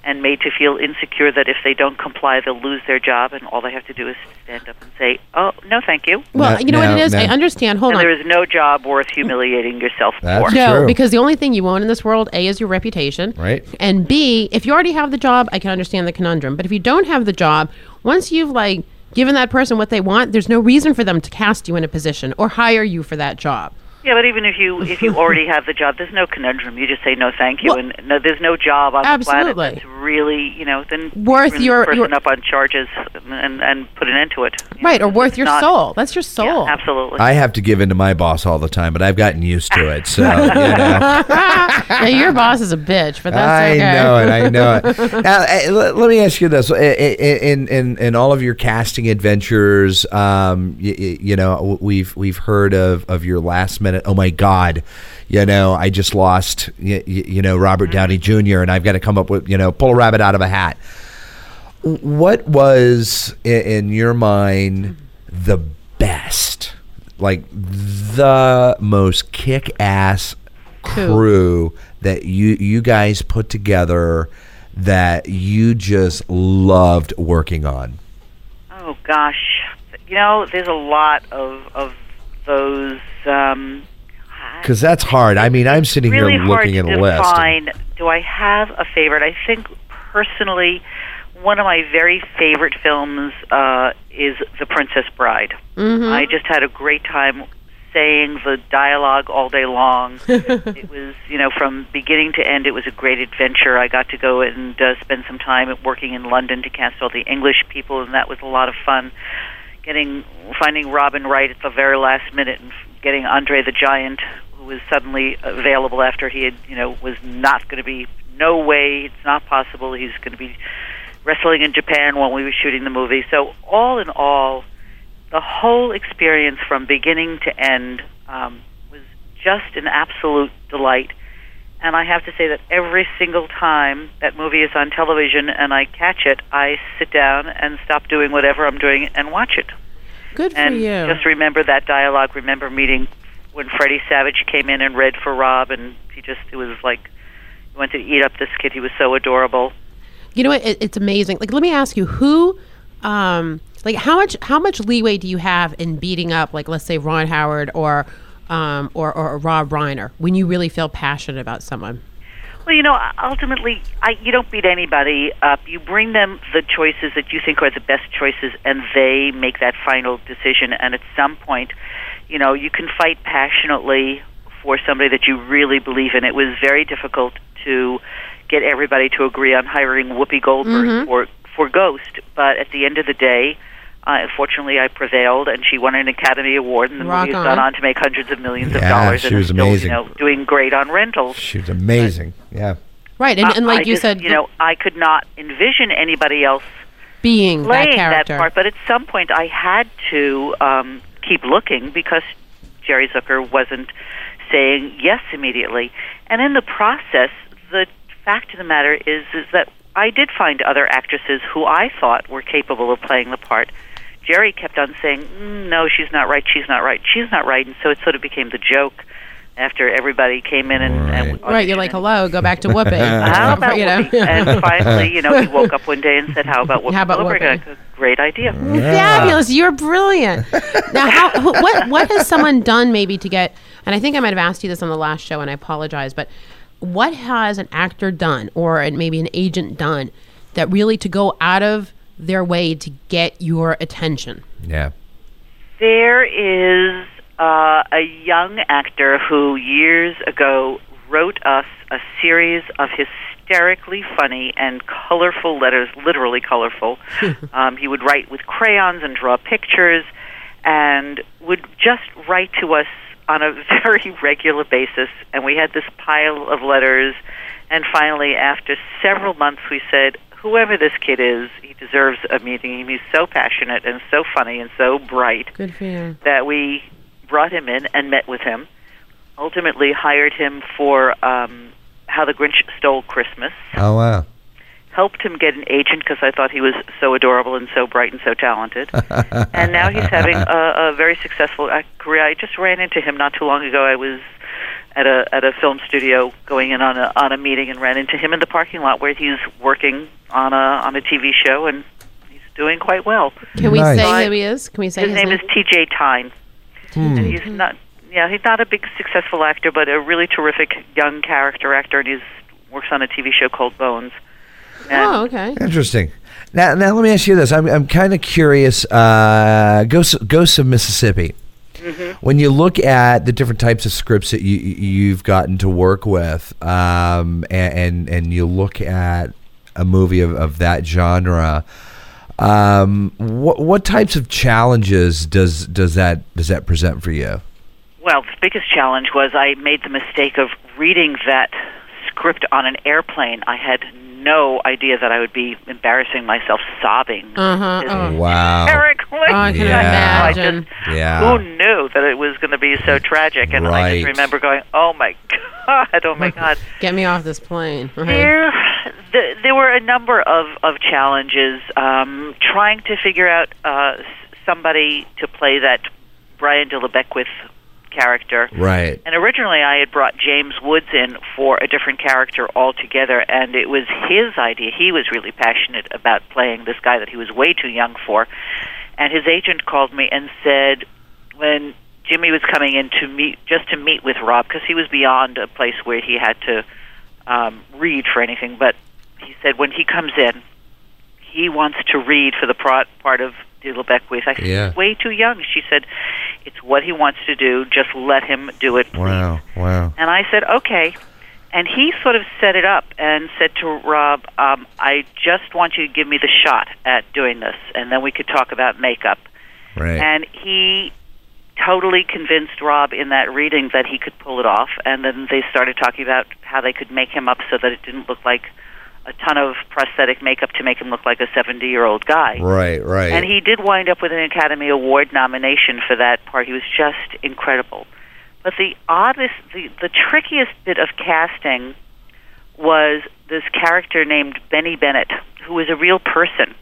and made to feel insecure that if they don't comply, they'll lose their job, and all they have to do is stand up and say, "Oh, no, thank you." Well, No, you know what no, it is. I understand. Hold and on. there is no job worth humiliating yourself That's for. No, True. because the only thing you own in this world, A, is your reputation. Right. And B, if you already have the job, I can understand the conundrum. But if you don't have the job, once you've like given that person what they want, there's no reason for them to cast you in a position or hire you for that job. Yeah, but even if you if you already have the job, there's no conundrum. You just say no, thank you, Well- and no, there's no job on the Absolutely. planet that's really you know then Worth bring your- person your- up on charges and and put an end to it. Right, know, or worth your not- soul. That's your soul. Yeah, absolutely. I have to give in to my boss all the time, but I've gotten used to it. So, you know. yeah, your boss is a bitch, but that's I okay. know it. I know it. now, eh, let, let me ask you this: I- I- in in in all of your casting adventures, um, you, you know, we've we've heard of of your last minute. Oh my God, you know, I just lost, you, you know, Robert mm-hmm. Downey Jr. and I've got to come up with, you know, pull a rabbit out of a hat. What was in your mind mm-hmm. the best, like the most kick ass crew that you you guys put together that you just loved working on? Oh gosh, you know, there's a lot of of those. Um, Because that's hard. I mean, I'm sitting really here looking at a list. and- Do I have a favorite? I think personally, one of my very favorite films uh, is The Princess Bride. Mhm. I just had a great time saying the dialogue all day long. it was, you know, from beginning to end, it was a great adventure. I got to go and uh, spend some time working in London to cast all the English people, and that was a lot of fun. Getting finding Robin Wright at the very last minute and getting Andre the Giant, who was suddenly available after he had, you know, was not going to be. No way, it's not possible. He's going to be wrestling in Japan while we were shooting the movie. So all in all, the whole experience from beginning to end um, was just an absolute delight. And I have to say that every single time that movie is on television and I catch it, I sit down and stop doing whatever I'm doing and watch it. Good for you. just remember that dialogue. Remember meeting when Freddie Savage came in and read for Rob, and he just it was like he went to eat up this kid. He was so adorable. You know what? It, it's amazing. Like, let me ask you, who, um, like, how much how much leeway do you have in beating up, like, let's say Ron Howard or, um, or or Rob Reiner when you really feel passionate about someone? Well, you know, ultimately, I, you don't beat anybody up. You bring them the choices that you think are the best choices, and they make that final decision. And at some point, you know, you can fight passionately for somebody that you really believe in. It was very difficult to get everybody to agree on hiring Whoopi Goldberg Mhm. for for Ghost, but at the end of the day. Uh, fortunately, I prevailed, and she won an Academy Award, and the Rock movie has on. gone on to make hundreds of millions of dollars, she and was is still, amazing. you know, doing great on rentals. She was amazing. Yeah. Right, and, and like I you just, said, you know, I could not envision anybody else being that playing character. part. But at some point, I had to um, keep looking because Jerry Zucker wasn't saying yes immediately. And in the process, the fact of the matter is is that I did find other actresses who I thought were capable of playing the part. Jerry kept on saying, mm, "No, she's not right. She's not right. She's not right," and so it sort of became the joke after everybody came in and, and right, you're like, hello, go back to whooping. how about you know? Whoopi? And finally, you know, he woke up one day and said, "How about Whoopi How about Goldberg?" Whoopi? And I go, Great idea. Fabulous! You're brilliant. now, how, who, what what has someone done maybe to get? And I think I might have asked you this on the last show, and I apologize, but what has an actor done, or maybe an agent done, that really to go out of their way to get your attention? Yeah. There is uh, a young actor who years ago wrote us a series of hysterically funny and colorful letters, literally colorful. um, he would write with crayons and draw pictures and would just write to us on a very regular basis. And we had this pile of letters. And finally, after several months, we said, whoever this kid is, he deserves a meeting. He's so passionate and so funny and so bright Good for you. that we brought him in and met with him. Ultimately, hired him for um, How the Grinch Stole Christmas. Oh wow. Helped him get an agent because I thought he was so adorable and so bright and so talented. and now he's having a, a very successful uh, career. I just ran into him not too long ago. I was at a at a film studio going in on a on a meeting and ran into him in the parking lot where he's working on a on a TV show and he's doing quite well. Can we Nice. say who he is? Can we say His his, name is T.J. Thyne. Hmm. And he's not yeah, he's not a big successful actor, but a really terrific young character actor, and he's works on a TV show called Bones. And Oh, okay. Interesting. Now, now let me ask you this. I'm, I'm kind of curious. Uh, Ghosts, Ghosts of Mississippi. When you look at the different types of scripts that you you've gotten to work with, um, and, and and you look at a movie of, of that genre, um, what what types of challenges does does that does that present for you? Well, the biggest challenge was I made the mistake of reading that script on an airplane. I had no idea that I would be embarrassing myself sobbing. Uh-huh. Oh. Wow. Hysterically. Oh, I can Yeah. I just, Yeah. Who knew that it was going to be so tragic? And I just remember going, "Oh my god! Oh my god!" Get me off this plane. Right. There, th- there were a number of of challenges. Um, trying to figure out uh, somebody to play that Byron De La Beckwith character. Right. And originally, I had brought James Woods in for a different character altogether, and it was his idea. He was really passionate about playing this guy that he was way too young for. And his agent called me and said, when Jimmy was coming in to meet, just to meet with Rob, because he was beyond a place where he had to um, read for anything, but he said when he comes in, he wants to read for the pro- part of De La Beckwith. I said, Yeah. he's way too young. She said, it's what he wants to do. Just let him do it. Please. Wow. Wow. And I said, okay. And he sort of set it up and said to Rob, um, I just want you to give me the shot at doing this, and then we could talk about makeup. Right. And he totally convinced Rob in that reading that he could pull it off, and then they started talking about how they could make him up so that it didn't look like a ton of prosthetic makeup to make him look like a 70 year old guy. Right. Right. And he did wind up with an Academy Award nomination for that part. He was just incredible. But the oddest, the, the trickiest bit of casting was this character named Benny Bennett, who was a real person.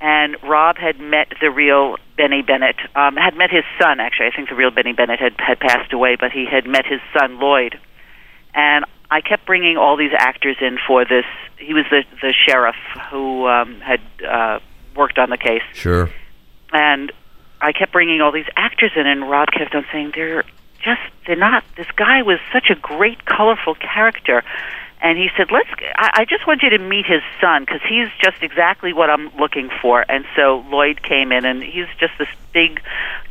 And Rob had met the real Benny Bennett, um, had met his son, actually. I think the real Benny Bennett had, had passed away, but he had met his son, Lloyd. And I kept bringing all these actors in for this. He was the, the sheriff who um, had uh, worked on the case Sure. and I kept bringing all these actors in, and Rob kept on saying they're just they're not. This guy was such a great, colorful character, and he said, "Let's. I, I just want you to meet his son because he's just exactly what I'm looking for." And so Lloyd came in, and he's just this big,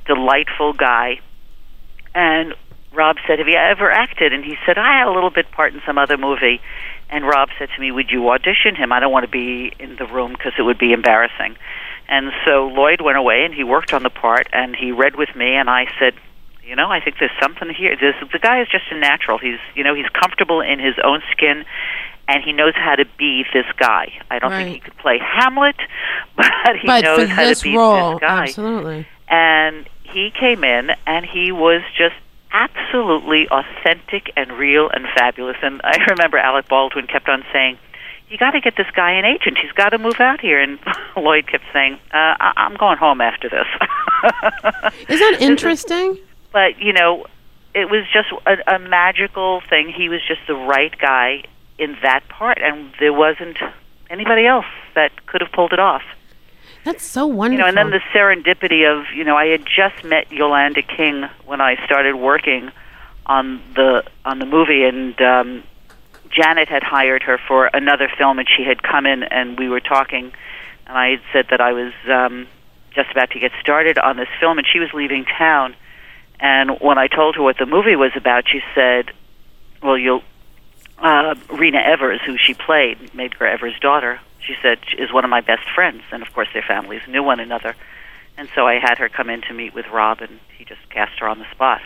delightful guy. And Rob said, "Have you ever acted?" And he said, "I had a little bit part in some other movie." And Rob said to me, "Would you audition him? I don't want to be in the room because it would be embarrassing." And so Lloyd went away and he worked on the part and he read with me and I said, you know, I think there's something here. This the guy is just a natural. He's you know he's comfortable in his own skin, and he knows how to be this guy. I don't think he could play Hamlet, but he but knows how this to be role, this guy. absolutely. And he came in and he was just absolutely authentic and real and fabulous. And I remember Alec Baldwin kept on saying. You got to get this guy an agent. He's got to move out here. And Lloyd kept saying, uh, I- "I'm going home after this." Is that interesting? but you know, it was just a, a magical thing. He was just the right guy in that part, and there wasn't anybody else that could have pulled it off. That's so wonderful. You know, and then the serendipity of you know, I had just met Yolanda King when I started working on the on the movie, and um, Janet had hired her for another film, and she had come in, and we were talking, and I had said that I was um, just about to get started on this film, and she was leaving town. And when I told her what the movie was about, she said, "Well, you'll." Uh, Reena Evers, who she played, Medgar Evers' daughter, she said is one of my best friends, and of course their families knew one another. And so I had her come in to meet with Rob, and he just cast her on the spot.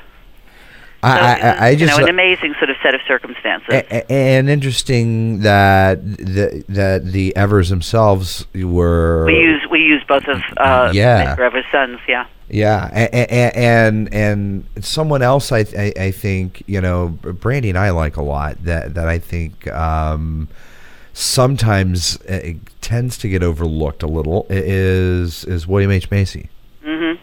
I, I, I- I you just know, an amazing sort of set of circumstances. And interesting that the that the Evers themselves were we use we use both of uh, Yeah. Evers' sons. Yeah. yeah a- a- a- and and someone else I, I I think you know Brandy and I like a lot that that I think um, sometimes it tends to get overlooked a little is is William H Macy. hmm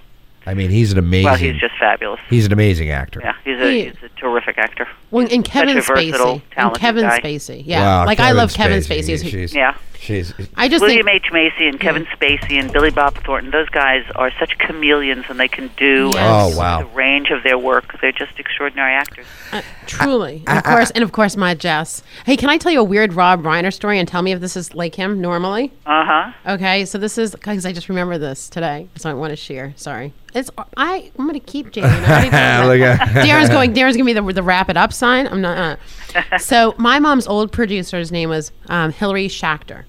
I mean he's an amazing Well, he's just fabulous. he's an amazing actor. Yeah, he's a He- he's a terrific actor. Well, and Kevin Such a versatile, Spacey. And Kevin guy. Spacey. Yeah. Wow, like I love Kevin Spacey. Spacey. as- She's, Yeah. She's I just William think H Macy and Kevin Spacey and Billy Bob Thornton. Those guys are such chameleons, and they can do Yes. Oh, wow. the range of their work. They're just extraordinary actors. uh, truly, and of course, and of course, my Jess. Hey, can I tell you a weird Rob Reiner story and tell me if this is like him normally? Uh huh. Okay, so this is because I just remember this today, so I want to share. Sorry. It's I. I'm gonna keep Jamie. I don't even- Look at- Darren's going. Darren's gonna be the the wrap it up sign. I'm not. Uh. so my mom's old producer's name was um, Hillary Schachter.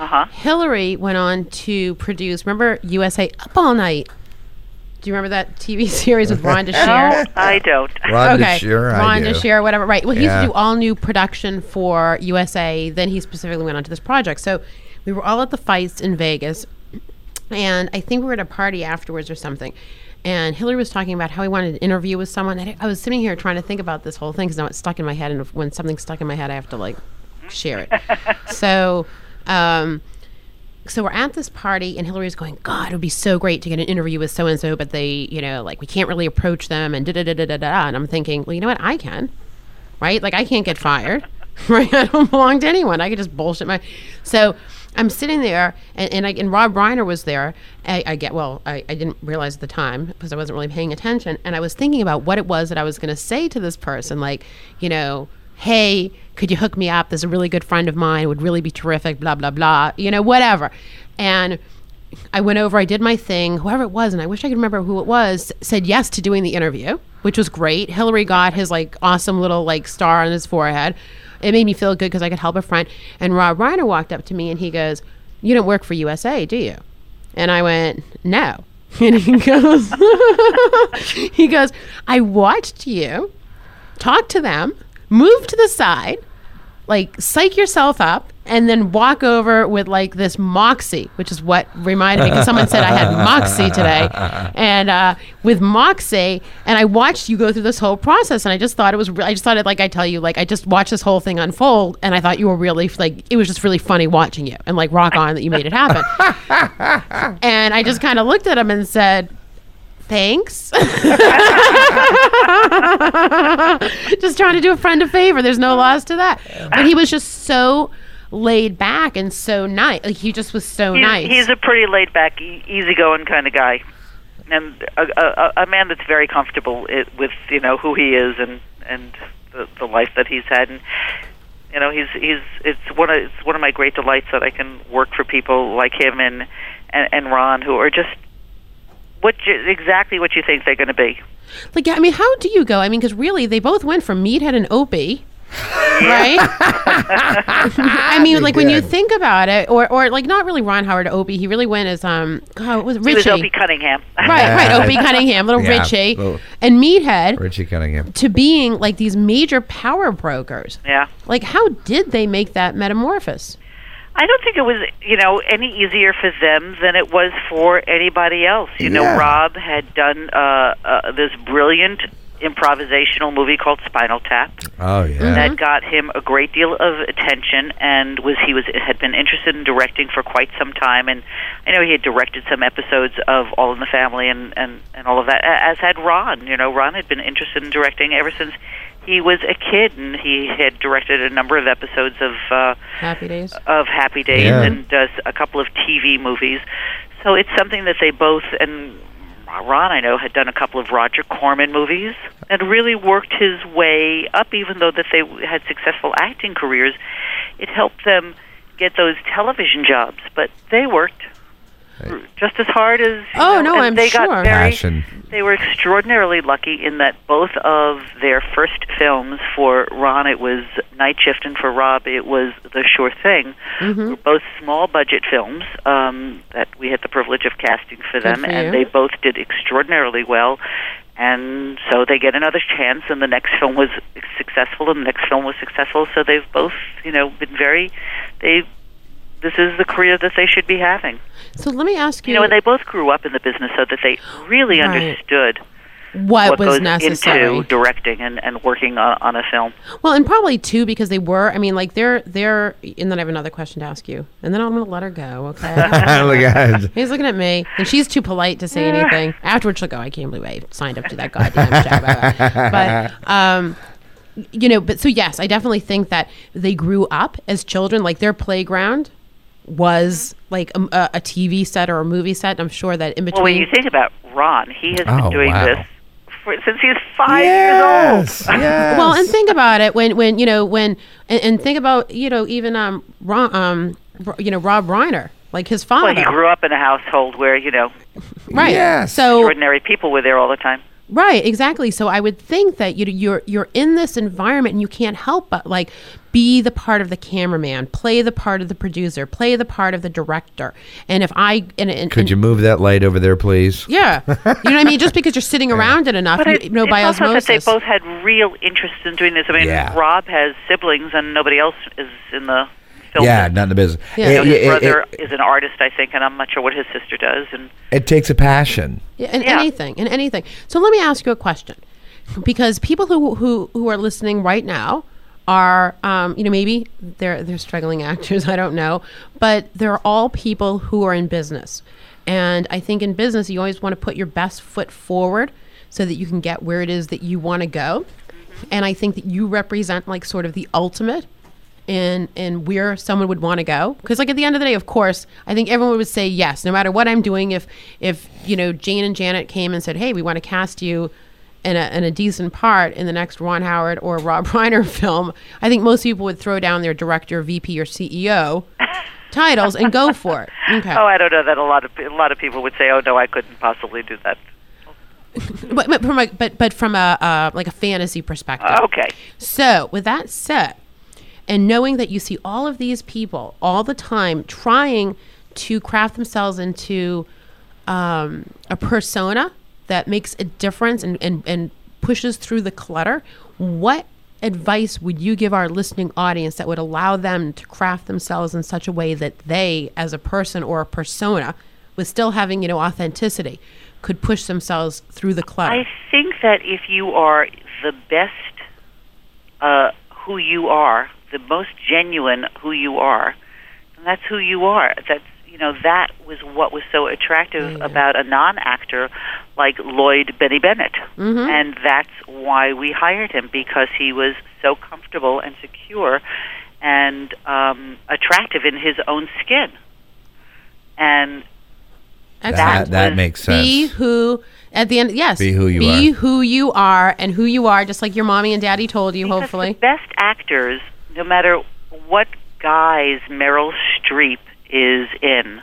Uh huh. Hillary went on to produce. Remember USA Up All Night. Do you remember that TV series with Ron No, DeShere? I don't. Ron okay, DeShere, I Ron do. DeShere, whatever. Right. Well, he used to do all new production for USA. Then he specifically went on to this project. So we were all at the fights in Vegas, and I think we were at a party afterwards or something. And Hillary was talking about how he wanted an interview with someone. And I I was sitting here trying to think about this whole thing because now it's stuck in my head. And if- when something's stuck in my head, I have to like share it. so, um, so we're at this party and Hillary's going, God, it would be so great to get an interview with so and so, but they, you know, like we can't really approach them and da da da da da da. And I'm thinking, well, you know what? I can, right? Like I can't get fired, right? I don't belong to anyone. I could just bullshit my. So I'm sitting there, and and, I, and Rob Reiner was there. I, I get well, I, I didn't realize at the time because I wasn't really paying attention, and I was thinking about what it was that I was going to say to this person, like, you know. Hey, could you hook me up? There's a really good friend of mine. It would really be terrific. Blah blah blah. You know, whatever. And I went over, I did my thing, whoever it was, and I wish I could remember who it was, said yes to doing the interview, which was great. Hillary got his like awesome little like star on his forehead. It made me feel good because I could help a friend. And Rob Reiner walked up to me and he goes, You don't work for USA, do you? And I went, No. And he goes, He goes, I watched you talk to them, move to the side, like psych yourself up and then walk over with like this moxie which is what reminded me because someone said i had moxie today. And uh, with moxie and i watched you go through this whole process and i just thought it was re- i just thought it like i tell you like i just watched this whole thing unfold and i thought you were really like it was just really funny watching you and like rock on that you made it happen. And i just kind of looked at him and said thanks. Just trying to do a friend a favor. There's no loss to that. But he was just so laid back and so nice. Like he just was so he's, nice. He's a pretty laid back, e- easygoing kind of guy, and a, a, a man that's very comfortable i with you know who he is and and the, the life that he's had. And you know, he's he's it's one of it's one of my great delights that I can work for people like him and and, and Ron who are just what you, exactly what you think they're going to be. like i mean how do you go? I mean because really they both went from meathead and opie right? I mean like when you think about it or or like not really ron howard opie he really went as um god what was it He was richie? Opie Cunningham. right right opie cunningham little Yeah, richie. Little- and meathead Richie Cunningham. to being like these major power brokers. Yeah. like how did they make that metamorphosis I don't think it was, you know, any easier for them than it was for anybody else. You know, Rob had done uh, uh, this brilliant improvisational movie called Spinal Tap Oh yeah. that got him a great deal of attention, and was he was had been interested in directing for quite some time. And I know he had directed some episodes of All in the Family and and and all of that, a- as had Ron. You know, Ron had been interested in directing ever since he was a kid, and he had directed a number of episodes of. Uh, happy days of Happy Days Yeah. and does a couple of TV movies. So it's something that they both and Ron, I know, had done a couple of Roger Corman movies and really worked his way up. Even though that they had successful acting careers, it helped them get those television jobs. But they worked just as hard as Oh, know, no, and I'm they sure. got very Passion. they were extraordinarily lucky in that both of their first films for Ron it was Night Shift and for Rob it was The Sure Thing Mm-hmm. were both small budget films um, that we had the privilege of casting for them for and you. they both did extraordinarily well and so they get another chance and the next film was successful and the next film was successful so they've both you know been very they this is the career that they should be having so let me ask you, you know and they both grew up in the business so that they really Right. understood what, was goes necessary into directing and, and working on, on a film. Well, and probably too because they were. I mean, like they're they're. And then I have another question to ask you, and then I'm going to let her go. Okay. Look at it. He's looking at me, and she's too polite to say anything. Afterwards, she'll go, "I can't believe I signed up to that goddamn job." But um, you know, but so yes, I definitely think that they grew up as children. Like their playground was like a, a TV set or a movie set. I'm sure that in between. Well, between. when you think about Ron, he has Oh, been doing wow. this for, since he's five Yes. years old. yes. Well, and think about it when when you know when and, and think about you know even um Ron, um you know Rob Reiner like his father. Well, he grew up in a household where you know right. Yeah. So extraordinary people were there all the time. Right, exactly. So I would think that you you're you're in this environment and you can't help but like be the part of the cameraman, play the part of the producer, play the part of the director. And if I and, and Could you move that light over there, please? yeah, you know what I mean. Just because you're sitting around it enough, But you, it, you know, it's by also osmosis. that they both had real interest in doing this. I mean, Yeah. Rob has siblings, and nobody else is in the film. Yeah, not in the business. Yeah. You know, his it- brother it- is an artist, I think, and I'm not sure what his sister does. And it takes a passion. Yeah, and anything, and anything. So let me ask you a question, because people who who who are listening right now are, um, you know, maybe they're they're struggling actors. I don't know, but they're all people who are in business, and I think in business you always want to put your best foot forward so that you can get where it is that you want to go. And I think that you represent like sort of the ultimate in in where someone would want to go. Because like at the end of the day of course i think everyone would say yes no matter what i'm doing. If if you know jane and janet came and said hey we want to cast you in a, in a decent part in the next ron howard or rob reiner film i think most people would throw down their director vp or ceo titles and go for it. Okay. Oh, I don't know that a lot of a lot of people would say, "Oh no, I couldn't possibly do that." but, but from a but but from a uh, like a fantasy perspective. Okay. So, with that said, and knowing that you see all of these people all the time trying to craft themselves into um, a persona that makes a difference and, and, and pushes through the clutter, what advice would you give our listening audience that would allow them to craft themselves in such a way that they, as a person or a persona, with still having you know authenticity, could push themselves through the clutter? I think that if you are the best uh, who you are, the most genuine who you are, then that's who you are. That's you know that was what was so attractive about a non-actor like Lloyd Benny Bennett, and that's why we hired him because he was so comfortable and secure and um, attractive in his own skin, and That, that makes sense. Be who at the end. Yes. Be who you Be are. Be who you are, and who you are, just like your mommy and daddy told you. Because hopefully. the best actors, no matter what guise Meryl Streep is in,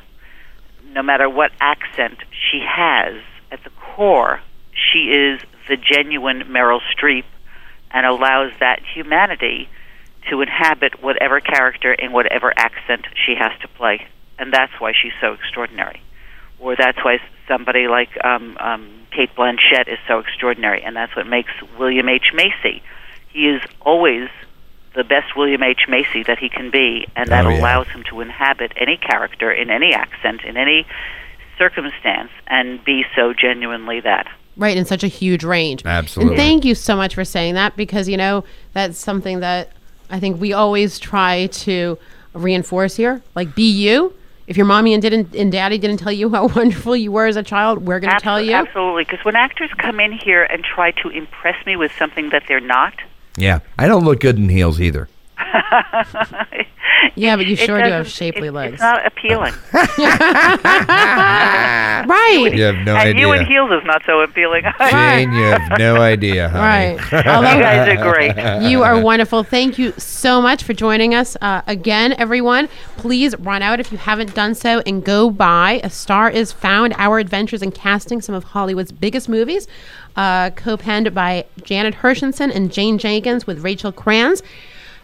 no matter what accent she has, at the core, she is the genuine Meryl Streep and allows that humanity to inhabit whatever character in whatever accent she has to play. And that's why she's so extraordinary. Or that's why somebody like um, um, Cate Blanchett is so extraordinary. And that's what makes William H. Macy. He is always the best William H. Macy that he can be, and that Oh, yeah. allows him to inhabit any character in any accent, in any circumstance, and be so genuinely that. right in such a huge range. Absolutely. And thank you so much for saying that because you know that's something that I think we always try to reinforce here. Like, be you. If your mommy and didn't and daddy didn't tell you how wonderful you were as a child, we're going to tell you. Absolutely, because when actors come in here and try to impress me with something that they're not, Yeah. I don't look good in heels either. Yeah, but you it sure do have shapely it- legs. It's not appealing. right. You have no and you in idea. heels is not so appealing. Jane, you have no idea, honey. Right. Although- you guys are great. You are wonderful. Thank you so much for joining us uh, again, everyone. Please run out if you haven't done so and go buy A Star Is Found Our Adventures in Casting Some of Hollywood's Biggest Movies, uh, co penned by Janet Hirshenson and Jane Jenkins with Rachel Kranz.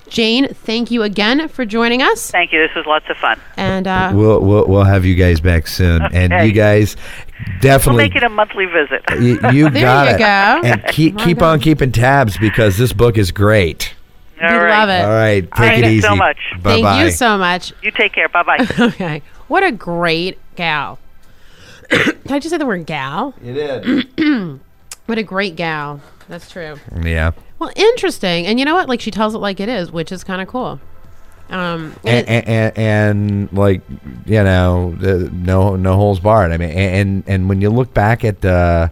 Jane, thank you again for joining us. Thank you. This was lots of fun. And uh, We'll, we'll we'll have you guys back soon, and you guys We'll definitely make it a monthly visit. you, you There got you it. go. And keep keep on keeping tabs because this book is great. we love it. All right, take Thank it you easy. so much. Bye Thank bye. you so much. You take care. Bye bye. Okay. What a great gal. Did I just say the word gal? You did. What a great gal. That's true. yeah. Well, interesting. And you know what? Like she tells it like it is, which is kind of cool. Um, and, and, and, and like you know the, no no holes barred i mean and and when you look back at uh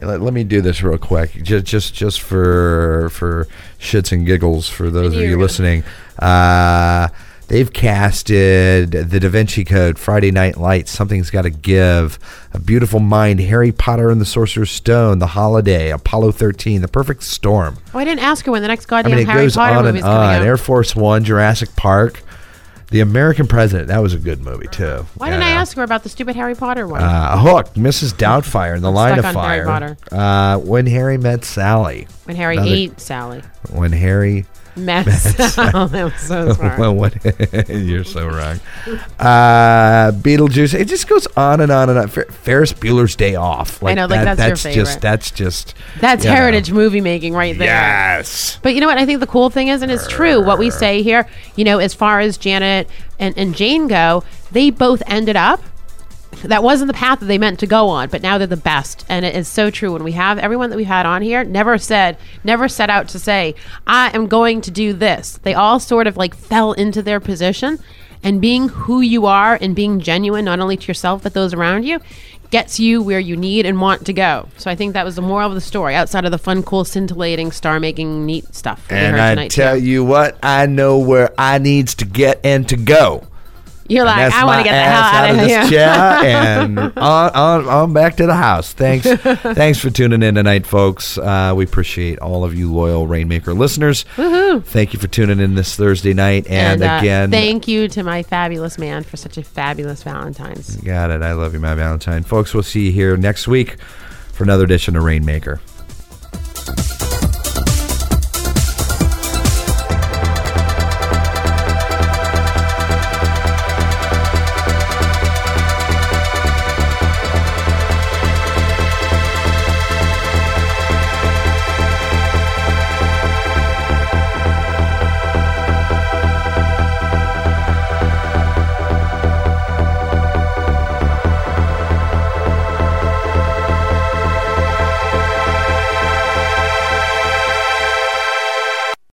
let, let me do this real quick just just just for for shits and giggles for those of you listening uh They've casted The Da Vinci Code, Friday Night Lights, Something's Got to Give, A Beautiful Mind, Harry Potter and the Sorcerer's Stone, The Holiday, Apollo 13, The Perfect Storm. oh, I didn't ask her when the next I goddamn mean, it Harry goes Potter on movie's and on. Air Force One, Jurassic Park, The American President. That was a good movie too. Why didn't I ask her about the stupid Harry Potter one? Uh, Hook, Mrs. Doubtfire, in the Line stuck of on Harry Fire. Potter. Uh, when Harry met Sally. when Harry Another- ate Sally. When Harry. Met Sally. That was so smart. Well, what- you're so wrong. Uh, Beetlejuice. It just goes on and on and on. Fer- Ferris Bueller's Day Off. I know, like, that's your that's just that's just That's you know. heritage movie making right there. Yes. But you know what? I think the cool thing is, and it's true, what we say here, you know, as far as Janet and, and Jane go, they both ended up. That wasn't the path that they meant to go on, but now they're the best. And it is so true. When we have everyone that we've had on here, never said, never set out to say, I am going to do this. They all sort of like fell into their position. And being who you are and being genuine, not only to yourself, but those around you, gets you where you need and want to go. So I think that was the moral of the story, outside of the fun, cool, scintillating, star making, neat stuff. And I tell too. you what, I know where I needs to get and to go. You're like, I want to get the hell out, of this here. chair and on, on on back to the house. Thanks, thanks for tuning in tonight, folks. Uh, we appreciate all of you loyal Rainmaker listeners. Woohoo. Thank you for tuning in this Thursday night. And, uh, again, thank you to my fabulous man for such a fabulous Valentine's. got it. I love you, my Valentine, folks. We'll see you here next week for another edition of Rainmaker.